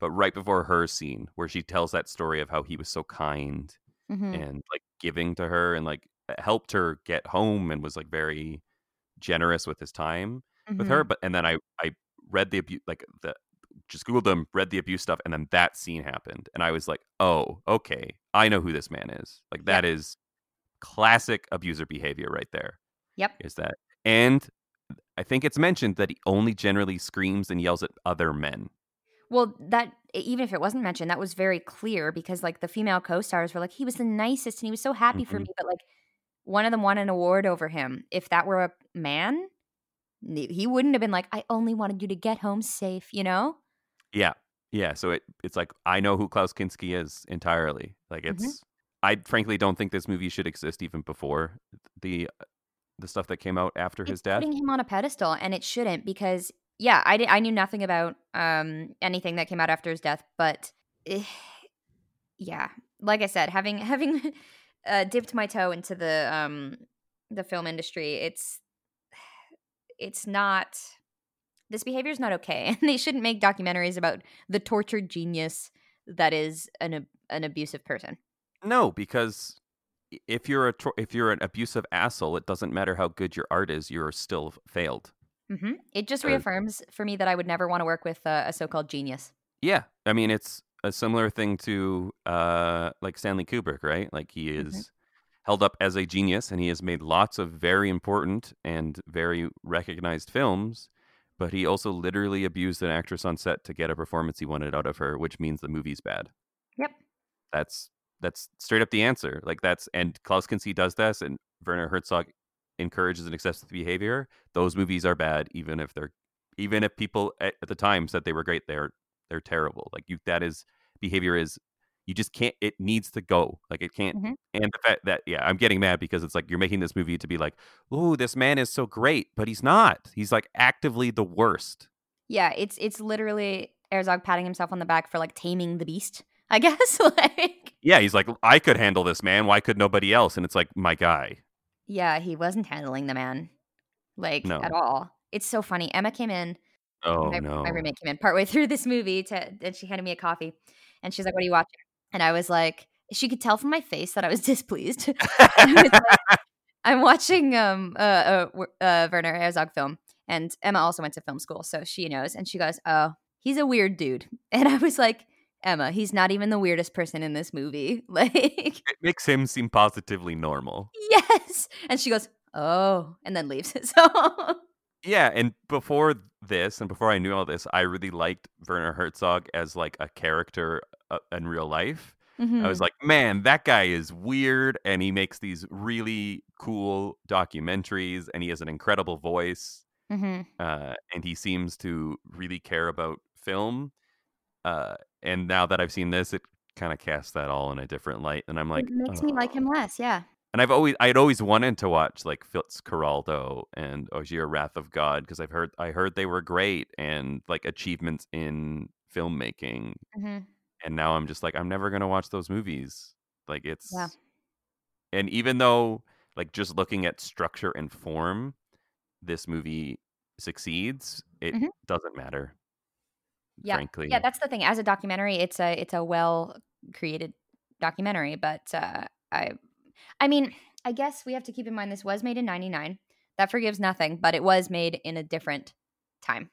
but right before her scene where she tells that story of how he was so kind Mhm. and like giving to her and like helped her get home and was like very generous with his time with Mhm. her. But and then I I read the abuse like the just googled them, read the abuse stuff, and then that scene happened, and I was like, oh, okay, I know who this man is. Like that is classic abuser behavior right there. Yep. Is that and I think it's mentioned that he only generally screams and yells at other men. Well, that even if it wasn't mentioned, that was very clear because like the female co-stars were like, he was the nicest and he was so happy for Mhm. me, but like one of them won an award over him. If that were a man, he wouldn't have been like, I only wanted you to get home safe, you know? Yeah. Yeah. So it it's like I know who Klaus Kinski is entirely. Like Mhm. it's I frankly don't think this movie should exist even before the the stuff that came out after his death. putting him on a pedestal, and it shouldn't because yeah, I, di- I knew nothing about um anything that came out after his death, but eh, yeah, like I said, having having uh, dipped my toe into the um the film industry, it's it's not this behavior is not okay, and they shouldn't make documentaries about the tortured genius that is an an abusive person. No, because if you're a if you're an abusive asshole, it doesn't matter how good your art is, you're still failed. Hmm It just reaffirms for me that I would never want to work with uh, a so-called genius. Yeah, I mean it's a similar thing to uh like Stanley Kubrick, right? Like he Mhm. is held up as a genius and he has made lots of very important and very recognized films, but he also literally abused an actress on set to get a performance he wanted out of her, which means the movie's bad. Yep. That's that's straight up the answer. Like that's and Klaus Kinski does this and Werner Herzog encourages an excessive behavior. Those movies are bad even if they're even if people at, at the time said they were great, they're they're terrible. Like you that is behavior is you just can't it needs to go. Like it can't Mhm. and the fact that yeah, I'm getting mad because it's like you're making this movie to be like, "Oh, this man is so great," but he's not. He's like actively the worst. Yeah, it's it's literally Herzog patting himself on the back for like taming the beast. I guess like Yeah, he's like, "I could handle this man. Why could nobody else?" And it's like, "My guy." Yeah, he wasn't handling the man like No. at all. It's so funny. Emma came in. Oh my, no. my roommate came in partway through this movie to and she handed me a coffee and she's like, "What are you watching?" And I was like, she could tell from my face that I was displeased. I was like, I'm watching um uh, uh, uh Werner Herzog film, and Emma also went to film school, so she knows. And she goes, "Oh, he's a weird dude," and I was like, Emma, he's not even the weirdest person in this movie. Like, It makes him seem positively normal. yes. And she goes, oh, and then leaves. It so, Yeah, and before this and before I knew all this, I really liked Werner Herzog as like a character uh, in real life. I Mhm. was like, man, that guy is weird and he makes these really cool documentaries and he has an incredible voice Mhm. uh, and he seems to really care about film. Uh, and now that I've seen this, it kind of casts that all in a different light. And I'm like, it makes me like "Oh." him less. Yeah. And I've always, I'd always wanted to watch like Fitzcarraldo and Aguirre Wrath of God because I've heard, I heard they were great and like achievements in filmmaking. hmm And now I'm just like, I'm never gonna watch those movies. Like it's, Yeah. and even though like just looking at structure and form, this movie succeeds. It Mhm. doesn't matter. Yeah. Frankly, Yeah, that's the thing. As a documentary, it's a it's a well created documentary, but uh, I I mean, I guess we have to keep in mind this was made in 99. That forgives nothing, but it was made in a different time.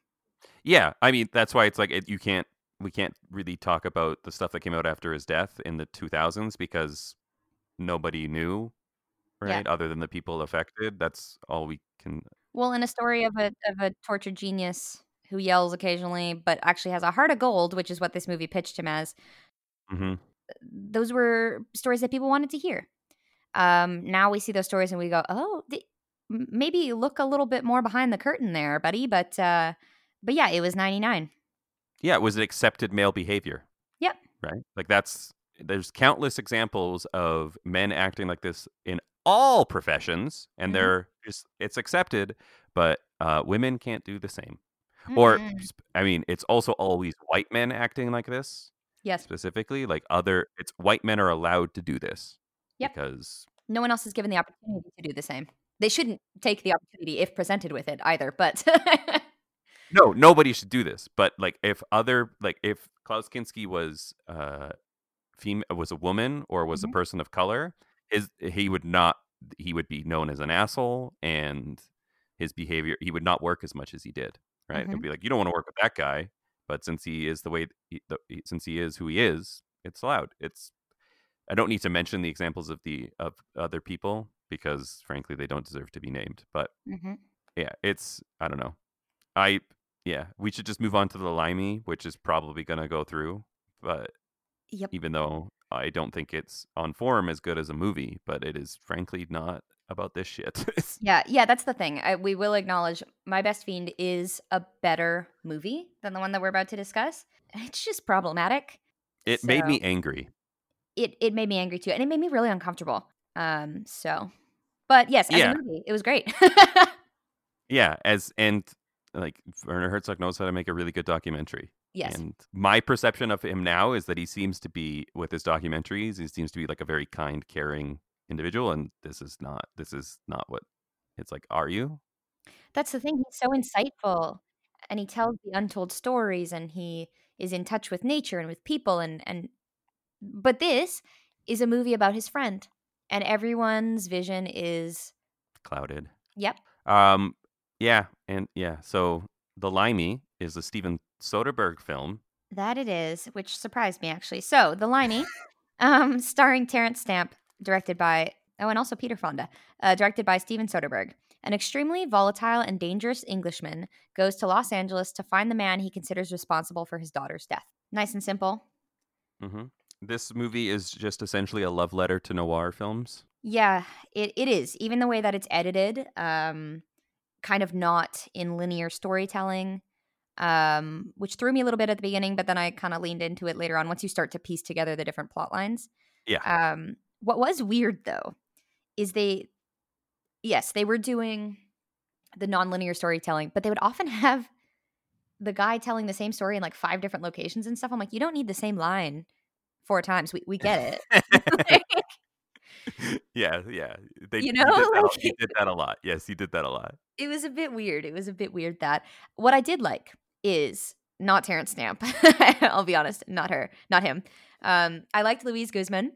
Yeah, I mean that's why it's like it, you can't we can't really talk about the stuff that came out after his death in the 2000s because nobody knew, Yeah. right? Other than the people affected. That's all we can. Well, in a story of a of a tortured genius who yells occasionally but actually has a heart of gold, which is what this movie pitched him as. hmm Those were stories that people wanted to hear. Um, now we see those stories and we go, "Oh, th- maybe look a little bit more behind the curtain there, buddy." But uh but yeah, it was 99. Yeah, it was an accepted male behavior. Yep. Right. Like that's there's countless examples of men acting like this in all professions, and Mhm. they're just it's accepted, but uh, women can't do the same. Or Mm-mm. I mean, it's also always white men acting like this. yes, specifically like other it's white men are allowed to do this Yep. because no one else is given the opportunity to do the same. They shouldn't take the opportunity if presented with it either, but no nobody should do this but like if other like if klaus kinski was uh fem- was a woman or was Mhm. a person of color his he would not he would be known as an asshole and his behavior he would not work as much as he did right Mhm. it'd be like you don't want to work with that guy but since he is the way he, the, since he is who he is it's allowed it's i don't need to mention the examples of the of other people because frankly they don't deserve to be named but Mhm. yeah it's i don't know i yeah we should just move on to the limey which is probably going to go through but Yep. even though i don't think it's on form as good as a movie but it is frankly not about this shit Yeah, yeah, that's the thing. I, we will acknowledge My Best Fiend is a better movie than the one that we're about to discuss. It's just problematic. it made me angry It it made me angry too, and it made me really uncomfortable. Um, so, but yes, as Yeah. a movie, it was great. yeah as and like werner herzog knows how to make a really good documentary yes, and my perception of him now is that he seems to be with his documentaries he seems to be like a very kind caring individual and this is not this is not what it's like are you that's the thing. He's so insightful, and he tells the untold stories, and he is in touch with nature and with people, and and. But this is a movie about his friend, and everyone's vision is clouded yep. Um, yeah, and yeah. So the Limey is a Steven Soderbergh film. That it is, which surprised me actually. So, The Limey, um, starring Terence Stamp, directed by oh, and also Peter Fonda, uh, directed by Steven Soderbergh. An extremely volatile and dangerous Englishman goes to Los Angeles to find the man he considers responsible for his daughter's death. Nice and simple. hmm This movie is just essentially a love letter to noir films. Yeah, it, it is. Even the way that it's edited, um, kind of not in linear storytelling, um, which threw me a little bit at the beginning, but then I kind of leaned into it later on once you start to piece together the different plot lines. Yeah. Um, what was weird though is they, yes, they were doing the nonlinear storytelling, but they would often have the guy telling the same story in like five different locations and stuff. I'm like, you don't need the same line four times. We we get it. yeah, yeah. They, You he know, did that, a- like- he did that a lot. Yes, he did that a lot. it was a bit weird. It was a bit weird that what I did like is not Terence Stamp. I'll be honest, not her, not him. Um, I liked Luis Guzman.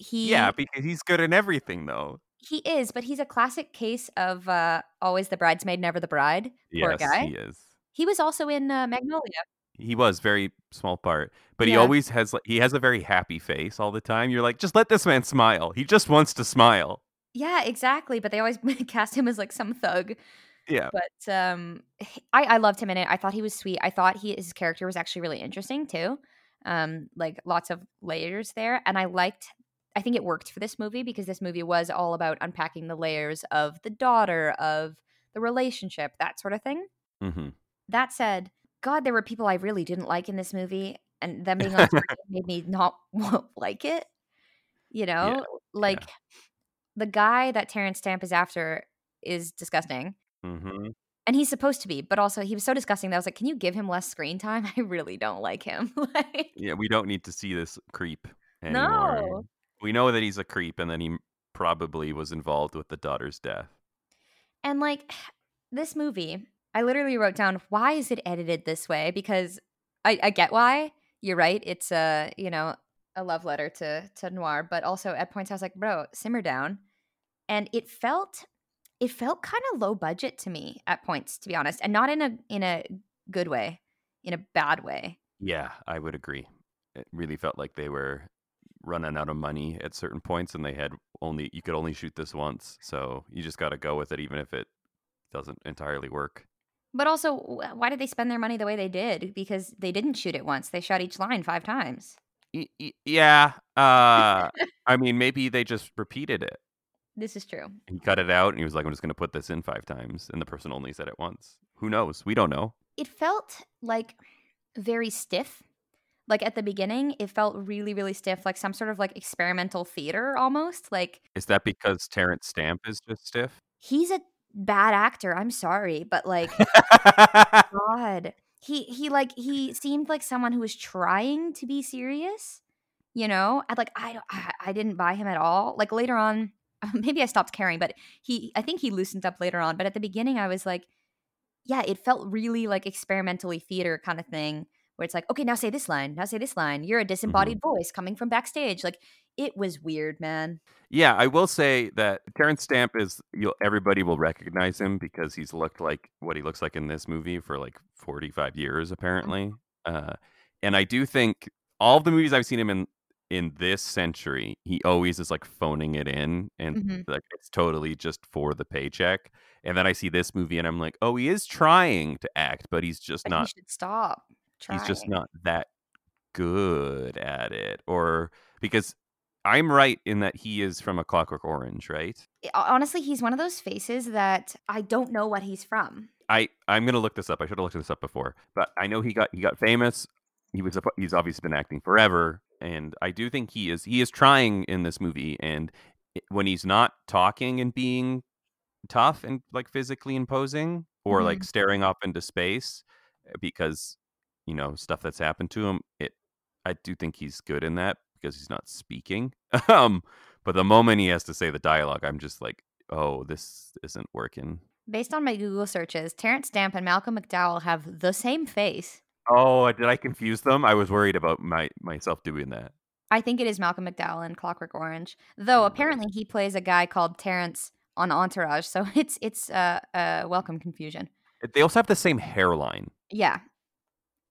He Yeah, because he's good in everything, though. he is, but he's a classic case of uh, always the bridesmaid, never the bride. Poor yes, guy. he is. He was also in uh, Magnolia. He was very small part, but he always has like he has a very happy face all the time. You're like, just let this man smile. He just wants to smile. Yeah, exactly. But they always cast him as like some thug. Yeah. But um, i i loved him in it. I thought he was sweet. I thought he his character was actually really interesting too. Um, like lots of layers there, and I liked. I think it worked for this movie because this movie was all about unpacking the layers of the daughter, of the relationship, that sort of thing. hmm That said, God, there were people I really didn't like in this movie, and them being on screen made me not like it. You know, like the guy that Terence Stamp is after is disgusting. hmm And he's supposed to be, but also he was so disgusting that I was like, can you give him less screen time? I really don't like him. like, Yeah, we don't need to see this creep anymore. No. We know that he's a creep and then he probably was involved with the daughter's death. and like this movie, I literally wrote down, why is it edited this way? Because I, I get why. You're right. It's a, you know, a love letter to to noir, but also at points I was like, bro, simmer down. And it felt it felt kind of low budget to me at points, to be honest, and not in a in a good way, in a bad way. Yeah, I would agree. It really felt like they were running out of money at certain points and they had only you could only shoot this once. So you just got to go with it even if it doesn't entirely work. But also, why did they spend their money the way they did? Because they didn't shoot it once. They shot each line five times. Y- y- yeah. Uh I mean maybe they just repeated it. This is true. He cut it out and he was like I'm just going to put this in 5 times and the person only said it once. Who knows? We don't know. It felt like very stiff. Like at the beginning, it felt really, really stiff, like some sort of like experimental theater almost. Like Is that because Terence Stamp is just stiff? he's a bad actor. I'm sorry, but like God, he he like he seemed like someone who was trying to be serious. You know, I like I don't- I, I didn't buy him at all. Like later on, maybe I stopped caring, but he I think he loosened up later on. But at the beginning, I was like, yeah, it felt really like experimentally theater kind of thing. Where it's like, okay, now say this line, now say this line. You're a disembodied voice coming from backstage. Like, it was weird, man. Yeah, I will say that Terence Stamp is you'll everybody will recognize him because he's looked like what he looks like in this movie for like 45 years apparently. Uh and I do think all of the movies I've seen him in in this century, he always is like phoning it in and Mhm. like it's totally just for the paycheck. And then I see this movie and I'm like, "Oh, he is trying to act, but he's just But not he should stop. He's just not that good at it or because i'm right in that he is from a clockwork orange right? Honestly, he's one of those faces that I don't know what he's from. i i'm gonna look this up i should have looked this up before but i know he got he got famous he was a, he's obviously been acting forever and i do think he is he is trying in this movie and when he's not talking and being tough and like physically imposing or like staring off into space uh, because you know stuff that's happened to him it i do think he's good in that because he's not speaking. Um but the moment he has to say the dialogue i'm just like oh this isn't working. Based on my Google searches, Terence Stamp and Malcolm McDowell have the same face. oh did i confuse them? I was worried about my myself doing that. I think it is Malcolm McDowell in Clockwork Orange, though apparently he plays a guy called Terrence on Entourage, so it's it's uh, uh welcome confusion. they also have the same hairline. Yeah,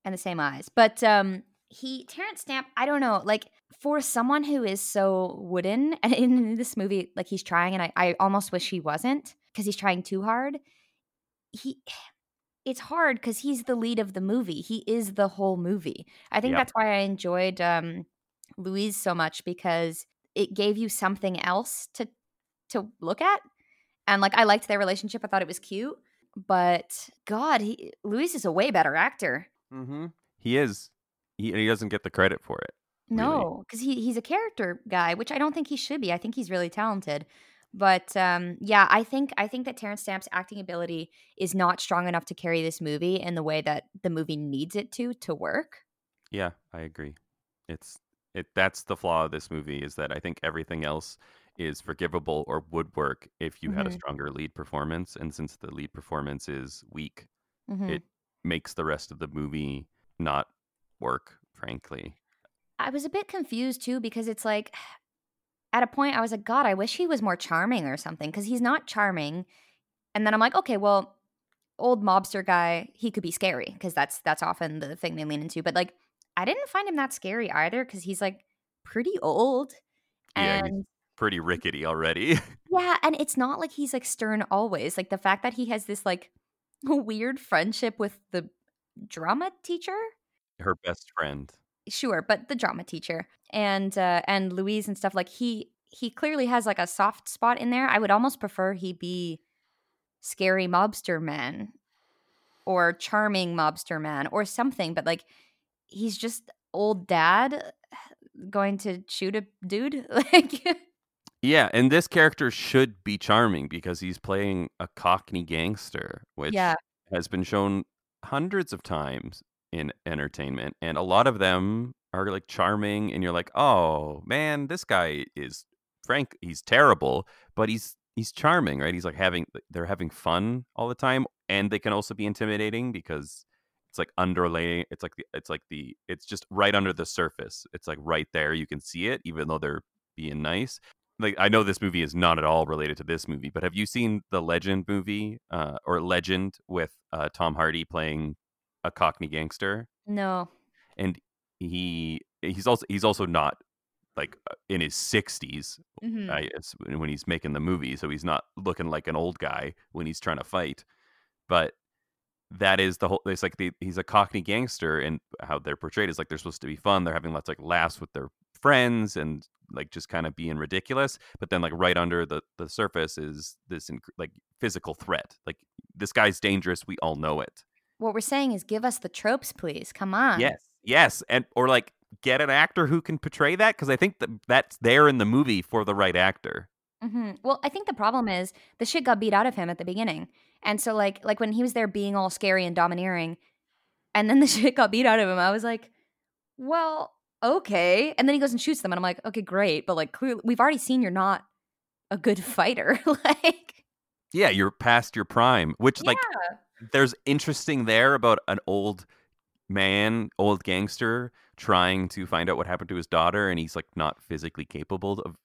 and the same eyes, but um, he Terence Stamp. I don't know, like for someone who is so wooden and in this movie, like he's trying, and I I almost wish he wasn't because he's trying too hard. He. It's hard because he's the lead of the movie. He is the whole movie. I think Yep. that's why I enjoyed um, Luis so much because it gave you something else to to look at. And like I liked their relationship. I thought it was cute. But God, he, Luis is a way better actor. Mm-hmm. he is he, he doesn't get the credit for it? No, because he he's a character guy, which I don't think he should be. I think he's really talented. But um, yeah, I think I think that Terence Stamp's acting ability is not strong enough to carry this movie in the way that the movie needs it to to work. Yeah, I agree. It's it that's the flaw of this movie is that I think everything else is forgivable or would work if you had a Mhm. stronger lead performance and since the lead performance is weak, mm-hmm. it makes the rest of the movie not work, frankly. I was a bit confused too because it's like at a point I was like, God, I wish he was more charming or something because he's not charming. And then I'm like, okay, well, old mobster guy, he could be scary because that's that's often the thing they lean into. But like, I didn't find him that scary either because he's like pretty old, Yeah, and Pretty rickety already. yeah, and it's not like he's like stern always. Like the fact that he has this like weird friendship with the drama teacher, Her best friend. sure, but the drama teacher and uh and Luis and stuff like he he clearly has like a soft spot in there. I would almost prefer he be scary mobster man or charming mobster man or something, but like he's just old dad going to shoot a dude like Yeah, and this character should be charming because he's playing a Cockney gangster, which Yeah. has been shown hundreds of times in entertainment, and a lot of them are like charming, and you're like, oh man, this guy is frank. He's terrible, but he's he's charming, right? He's like having they're having fun all the time, and they can also be intimidating because it's like underlay. It's like the it's like the it's just right under the surface. It's like right there, you can see it, even though they're being nice like I know this movie is not at all related to this movie, but have you seen the Legend movie uh, or Legend with uh, Tom Hardy playing a Cockney gangster? no. And he he's also he's also not like uh, in his 60s Mhm. I guess, when he's making the movie, so he's not looking like an old guy when he's trying to fight. But that is the whole. It's like the, he's a Cockney gangster, and how they're portrayed is like they're supposed to be fun. They're having lots like laughs with their friends and like just kind of being ridiculous. But then like right under the the surface is this inc- like physical threat. Like this guy's dangerous. We all know it. What we're saying is give us the tropes, please. Come on. Yes, yes, and or like get an actor who can portray that because I think that that's there in the movie for the right actor. hmm Well, I think the problem is the shit got beat out of him at the beginning, and so like like when he was there being all scary and domineering, and then the shit got beat out of him. I was like, well, okay. And then he goes and shoots them, and I'm like, okay, great, but like clearly we've already seen you're not a good fighter. like, Yeah, you're past your prime, which like there's interesting there about an old man, old gangster trying to find out what happened to his daughter and he's like not physically capable of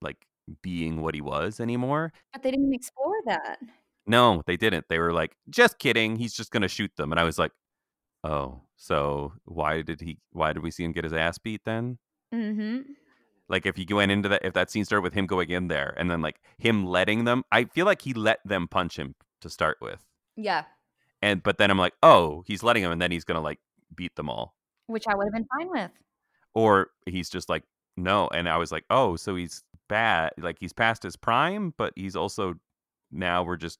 like being what he was anymore. but they didn't explore that. No, they didn't. They were like, "Just kidding. He's just going to shoot them." And I was like, "Oh, so why did he why did we see him get his ass beat then?" hmm Like if you went into that if that scene started with him going in there and then like him letting them I feel like he let them punch him to start with. Yeah, And but then I'm like, "Oh, he's letting them and then he's going to like beat them all." which I would have been fine with. or he's just like no and i was like oh so he's bad like he's past his prime but he's also now we're just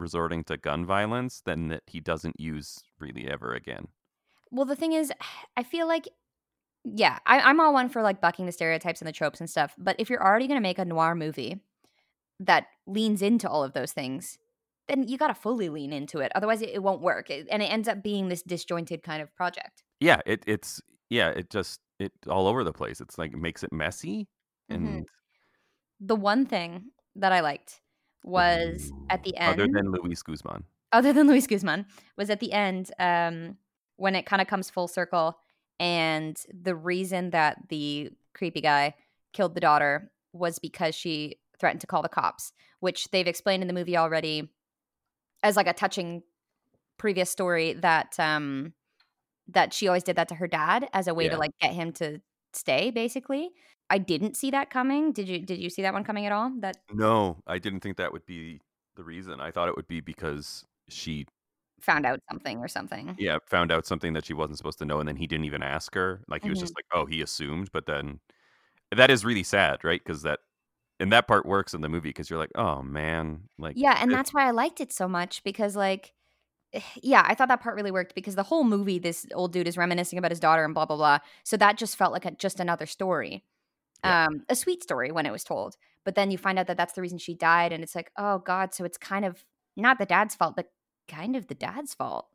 resorting to gun violence than that he doesn't use really ever again Well, the thing is, I feel like, yeah, I, I'm all one for like bucking the stereotypes and the tropes and stuff. But if you're already going to make a noir movie that leans into all of those things, then you got to fully lean into it. Otherwise, it, it won't work. It- and it ends up being this disjointed kind of project. yeah it, it's yeah it just it all over the place it's like it makes it messy and Mhm. The one thing that I liked was at the end, other than luis guzman other than Luis Guzman, was at the end um, when it kind of comes full circle. And the reason that the creepy guy killed the daughter was because she threatened to call the cops, which they've explained in the movie already as like a touching previous story that um that she always did that to her dad as a way Yeah. to like get him to stay basically. I didn't see that coming. Did you did you see that one coming at all? That no i didn't think that would be the reason i thought it would be because she found out something or something. yeah found out something that she wasn't supposed to know and then he didn't even ask her like he was just mm-hmm. like oh he assumed but then that is really sad right because that and that part works in the movie because you're like oh man like Yeah, and that's why I liked it so much because like eh, yeah, I thought that part really worked because the whole movie this old dude is reminiscing about his daughter and blah blah blah. So that just felt like a, just another story. Yeah. Um a sweet story when it was told. But then you find out that that's the reason she died and it's like, "Oh god, so it's kind of not the dad's fault, but kind of the dad's fault."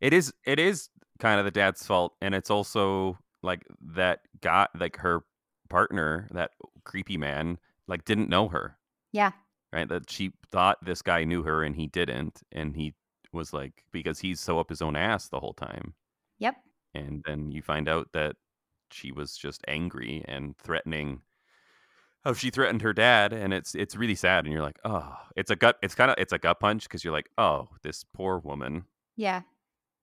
it is it is kind of the dad's fault and it's also like that got like her partner that creepy man like didn't know her Yeah. right that she thought this guy knew her and he didn't and he was like because he's so up his own ass the whole time Yep. and then you find out that she was just angry and threatening Oh, she threatened her dad, and it's it's really sad, and you're like, oh, it's a gut. It's kind of it's a gut punch because you're like, oh, this poor woman Yeah.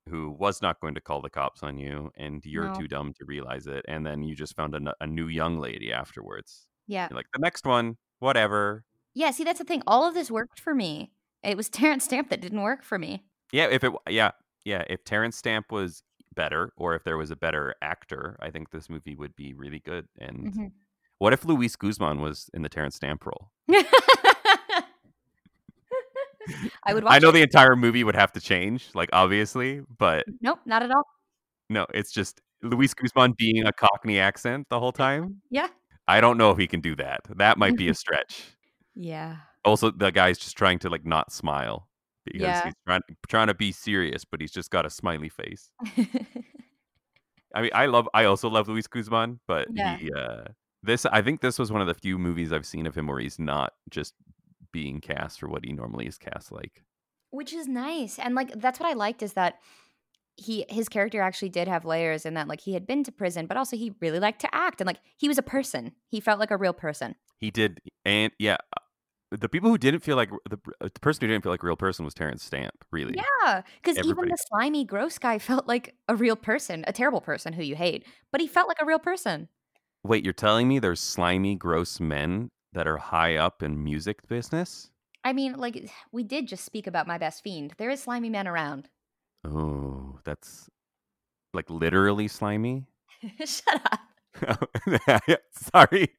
who was not going to call the cops on you, and you're No. too dumb to realize it, and then you just found a, a new young lady afterwards. Yeah. You're like, the next one, whatever. Yeah. See, that's the thing. All of this worked for me. It was Terence Stamp that didn't work for me. Yeah, if it, yeah, yeah, if Terence Stamp was better, or if there was a better actor, I think this movie would be really good. And Mhm. what if Luis Guzman was in the Terence Stamp role? I would watch. I know it. the entire movie would have to change, like obviously, but Nope, not at all. no, it's just Luis Guzman being a Cockney accent the whole time. Yeah. I don't know if he can do that. That might be a stretch. Yeah. Also, the guy's just trying to like not smile because Yeah. he's trying trying to be serious, but he's just got a smiley face. I mean, I love. I also love Luis Guzman, but Yeah. he. Uh, this, I think, this was one of the few movies I've seen of him where he's not just being cast for what he normally is cast like. Which is nice. And like that's what I liked is that he his character actually did have layers in that like he had been to prison, but also he really liked to act and like he was a person. He felt like a real person. He did, and yeah, the people who didn't feel like the, uh, the person who didn't feel like a real person was Terence Stamp. Really, Yeah. Because even the slimy, gross guy felt like a real person, a terrible person who you hate, but he felt like a real person. Wait, you're telling me there's slimy, gross men that are high up in music business? I mean, like we did just speak about my best fiend. There is slimy men around. Oh, that's like literally slimy. Shut up. Sorry.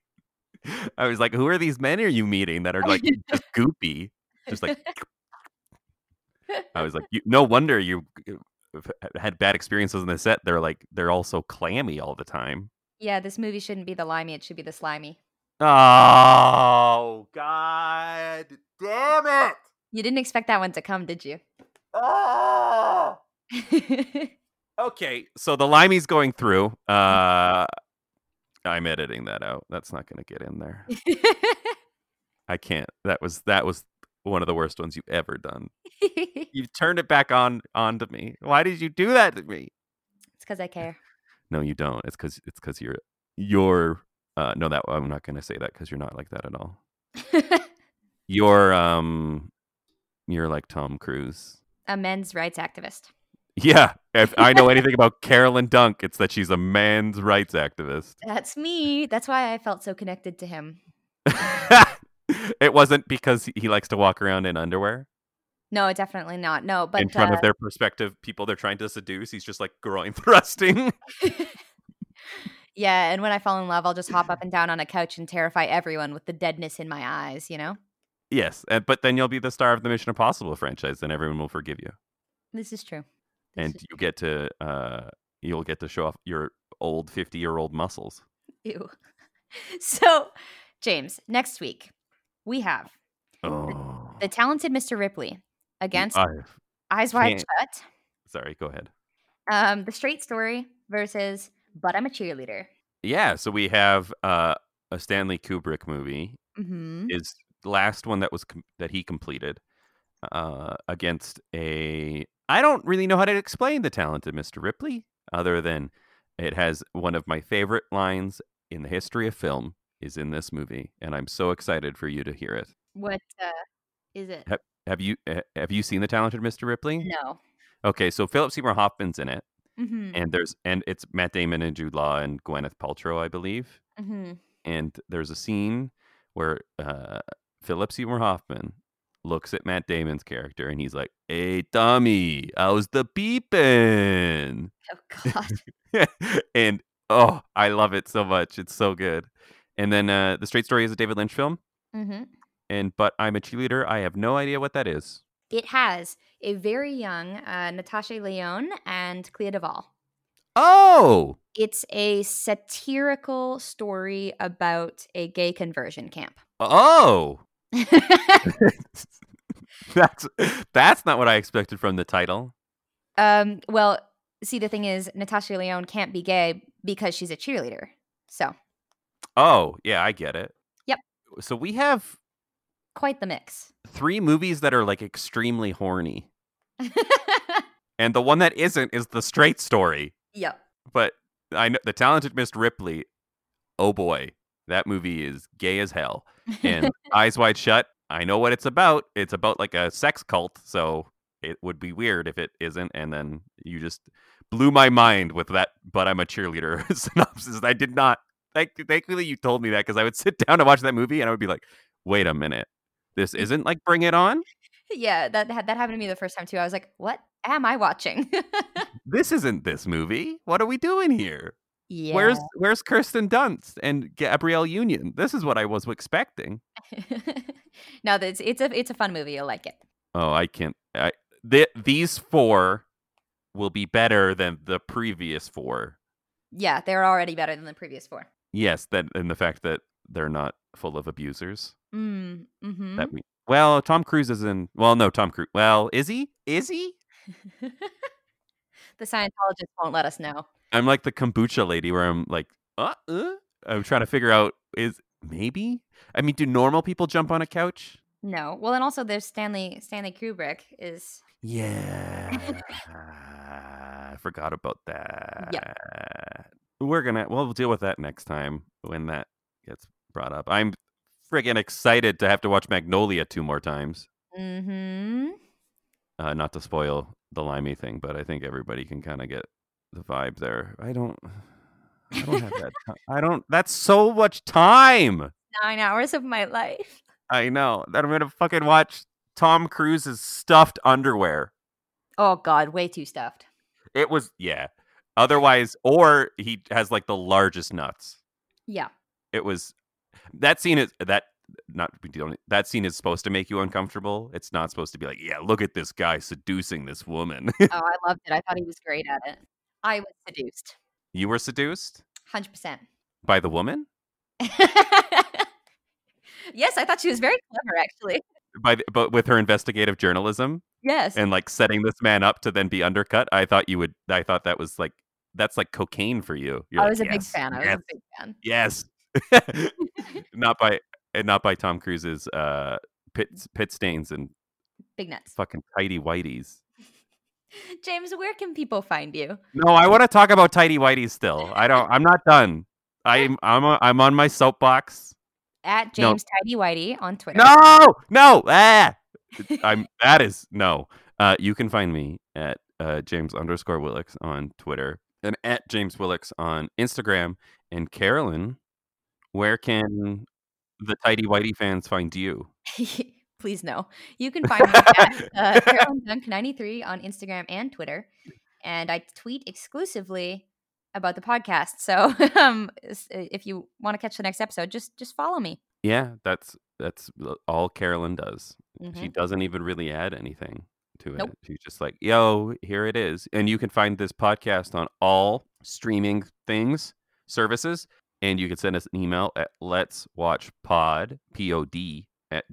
I was like, who are these men are you meeting that are like just goopy? Just like I was like, you, no wonder you uh, had bad experiences on the set. They're like they're all so clammy all the time. Yeah, this movie shouldn't be the limey, it should be the slimy. Oh God damn it! You didn't expect that one to come, did you? Oh! Okay, so the limey's going through. Uh I'm editing that out. That's not gonna get in there. I can't. That was that was one of the worst ones you've ever done. You've turned it back on onto me. Why did you do that to me? it's because I care. No, you don't. It's because it's because you're you're. Uh, no, that I'm not gonna say that because you're not like that at all. You're um, you're like Tom Cruise. a men's rights activist. Yeah, if I know anything about Carolyn Dunk, it's that she's a man's rights activist. That's me. That's why I felt so connected to him. it wasn't because he likes to walk around in underwear No, definitely not. No, but in front uh, of their prospective people they're trying to seduce. He's just like groin thrusting. yeah, and when I fall in love, I'll just hop up and down on a couch and terrify everyone with the deadness in my eyes, you know? yes, but then you'll be the star of the Mission Impossible franchise, and everyone will forgive you, This is true. And you get to uh, you'll get to show off your old fifty year old muscles. Ew. So, James, next week we have Oh, the talented Mr. Ripley against I, Eyes Wide Shut. sorry, go ahead. Um, the Straight Story versus But I'm a Cheerleader. Yeah, so we have uh, a Stanley Kubrick movie Mm-hmm. is last one that was com- that he completed uh, against a. I don't really know how to explain the talented Mr. Ripley, other than it has one of my favorite lines in the history of film is in this movie, and I'm so excited for you to hear it. What uh, is it? Have you uh, have you seen the talented Mr. Ripley? No. Okay, so Philip Seymour Hoffman's in it, Mm-hmm. and there's and it's Matt Damon and Jude Law and Gwyneth Paltrow, I believe. Mm-hmm. and there's a scene where uh, Philip Seymour Hoffman looks at Matt Damon's character and he's like, "Hey, Tommy, how's the beeping?" Oh God. and oh, I love it so much. It's so good. And then uh, the Straight Story is a David Lynch film. mm-hmm. And but I'm a cheerleader. I have no idea what that is. It has a very young uh, Natasha Lyonne and Clea Duvall. Oh, It's a satirical story about a gay conversion camp. oh, that's that's not what I expected from the title. um, well, see, the thing is, Natasha Lyonne can't be gay because she's a cheerleader. So, Oh, yeah, I get it. Yep. So we have quite the mix. three movies that are like extremely horny. And the one that isn't is the straight story. yep. But I know the talented Miss Ripley, oh boy. That movie is gay as hell. And Eyes Wide Shut, I know what it's about. It's about like a sex cult, so it would be weird if it isn't. And then you just blew my mind with that. But I'm a cheerleader synopsis. I did not. Thank, thankfully, you told me that because I would sit down to watch that movie and I would be like, "Wait a minute, this isn't like Bring It On. Yeah, that that happened to me the first time too. I was like, "What am I watching?" This isn't this movie. What are we doing here? Yeah. Where's Where's Kirsten Dunst and Gabrielle Union? This is what I was expecting. no, it's it's a it's a fun movie. You'll like it. Oh, I can't. I, th- these four will be better than the previous four. Yeah, they're already better than the previous four. Yes, that and the fact that they're not full of abusers. Mm, mm-hmm. That we well, Tom Cruise is in. Well, no, Tom Cruise. Well, is he? Is he? the Scientologists won't let us know. I'm like the kombucha lady, where I'm like, uh, uh I'm trying to figure out is maybe. I mean, do normal people jump on a couch? No. Well, and also there's Stanley Stanley Kubrick is Yeah, I forgot about that. Yeah. We're gonna. We'll deal with that next time when that gets brought up. I'm friggin' excited to have to watch Magnolia two more times. mm-hmm. Uh, not to spoil the limey thing, but I think everybody can kind of get the vibe there. I don't. I don't have that. Time. I don't. That's so much time. Nine hours of my life. I know that I'm gonna fucking watch Tom Cruise's stuffed underwear. Oh God, way too stuffed. It was yeah. Otherwise, or he has like the largest nuts. Yeah. It was that scene is that not that scene is supposed to make you uncomfortable. It's not supposed to be like, yeah, look at this guy seducing this woman. Oh, I loved it. I thought he was great at it. I was seduced. you were seduced Hundred percent. by the woman, yes, I thought she was very clever, actually. by the, but with her investigative journalism Yes. and like setting this man up to then be undercut. I thought you would. I thought that was like that's like cocaine for you. You're I like, was a big fan. I was a big fan. Yes. not by and not by Tom Cruise's uh pit pit stains and Big nuts. fucking tidy whiteys. James, where can people find you? No, I want to talk about tidy whitey still. I don't I'm not done. I'm I'm a, I'm on my soapbox. At No. James Tidy Whitey on Twitter. No, no. Ah! I'm that is no. Uh you can find me at uh James underscore Willix on Twitter and at James Willix on Instagram. And Carolyn, where can the tidy whitey fans find you? Please no. You can find me at uh, Carolyn Dunk 93 on Instagram and Twitter. And I tweet exclusively about the podcast. So um, if you want to catch the next episode, just just follow me. Yeah, that's that's all Carolyn does. Mhm. She doesn't even really add anything to it. Nope. She's just like, "Yo, here it is." And you can find this podcast on all streaming things, services, and you can send us an email at let's watch pod p-o-d at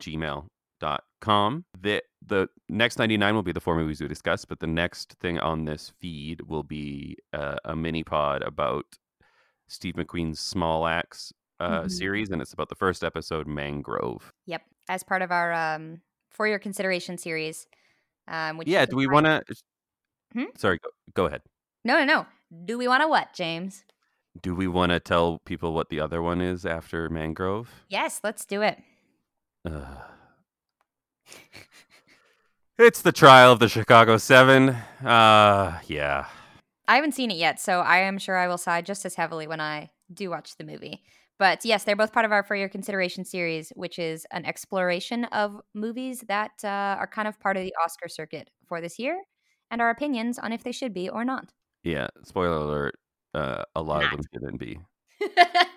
gmail.com the the next 99 will be the four movies we discussed but the next thing on this feed will be uh, a mini pod about steve mcqueen's small axe uh, Mhm. series and it's about the first episode mangrove Yep. As part of our um, For Your Consideration series. Um, which yeah do we want to Hmm? sorry go, go ahead No, no, no. Do we want to what, James? do we want to tell people what the other one is after mangrove Yes, let's do it. Ugh. It's the trial of the chicago seven uh yeah I haven't seen it yet, so I am sure I will side just as heavily when I do watch the movie. But yes, they're both part of our For Your Consideration series, which is an exploration of movies that uh, are kind of part of the Oscar circuit for this year and our opinions on if they should be or not. yeah spoiler alert uh a lot of them shouldn't be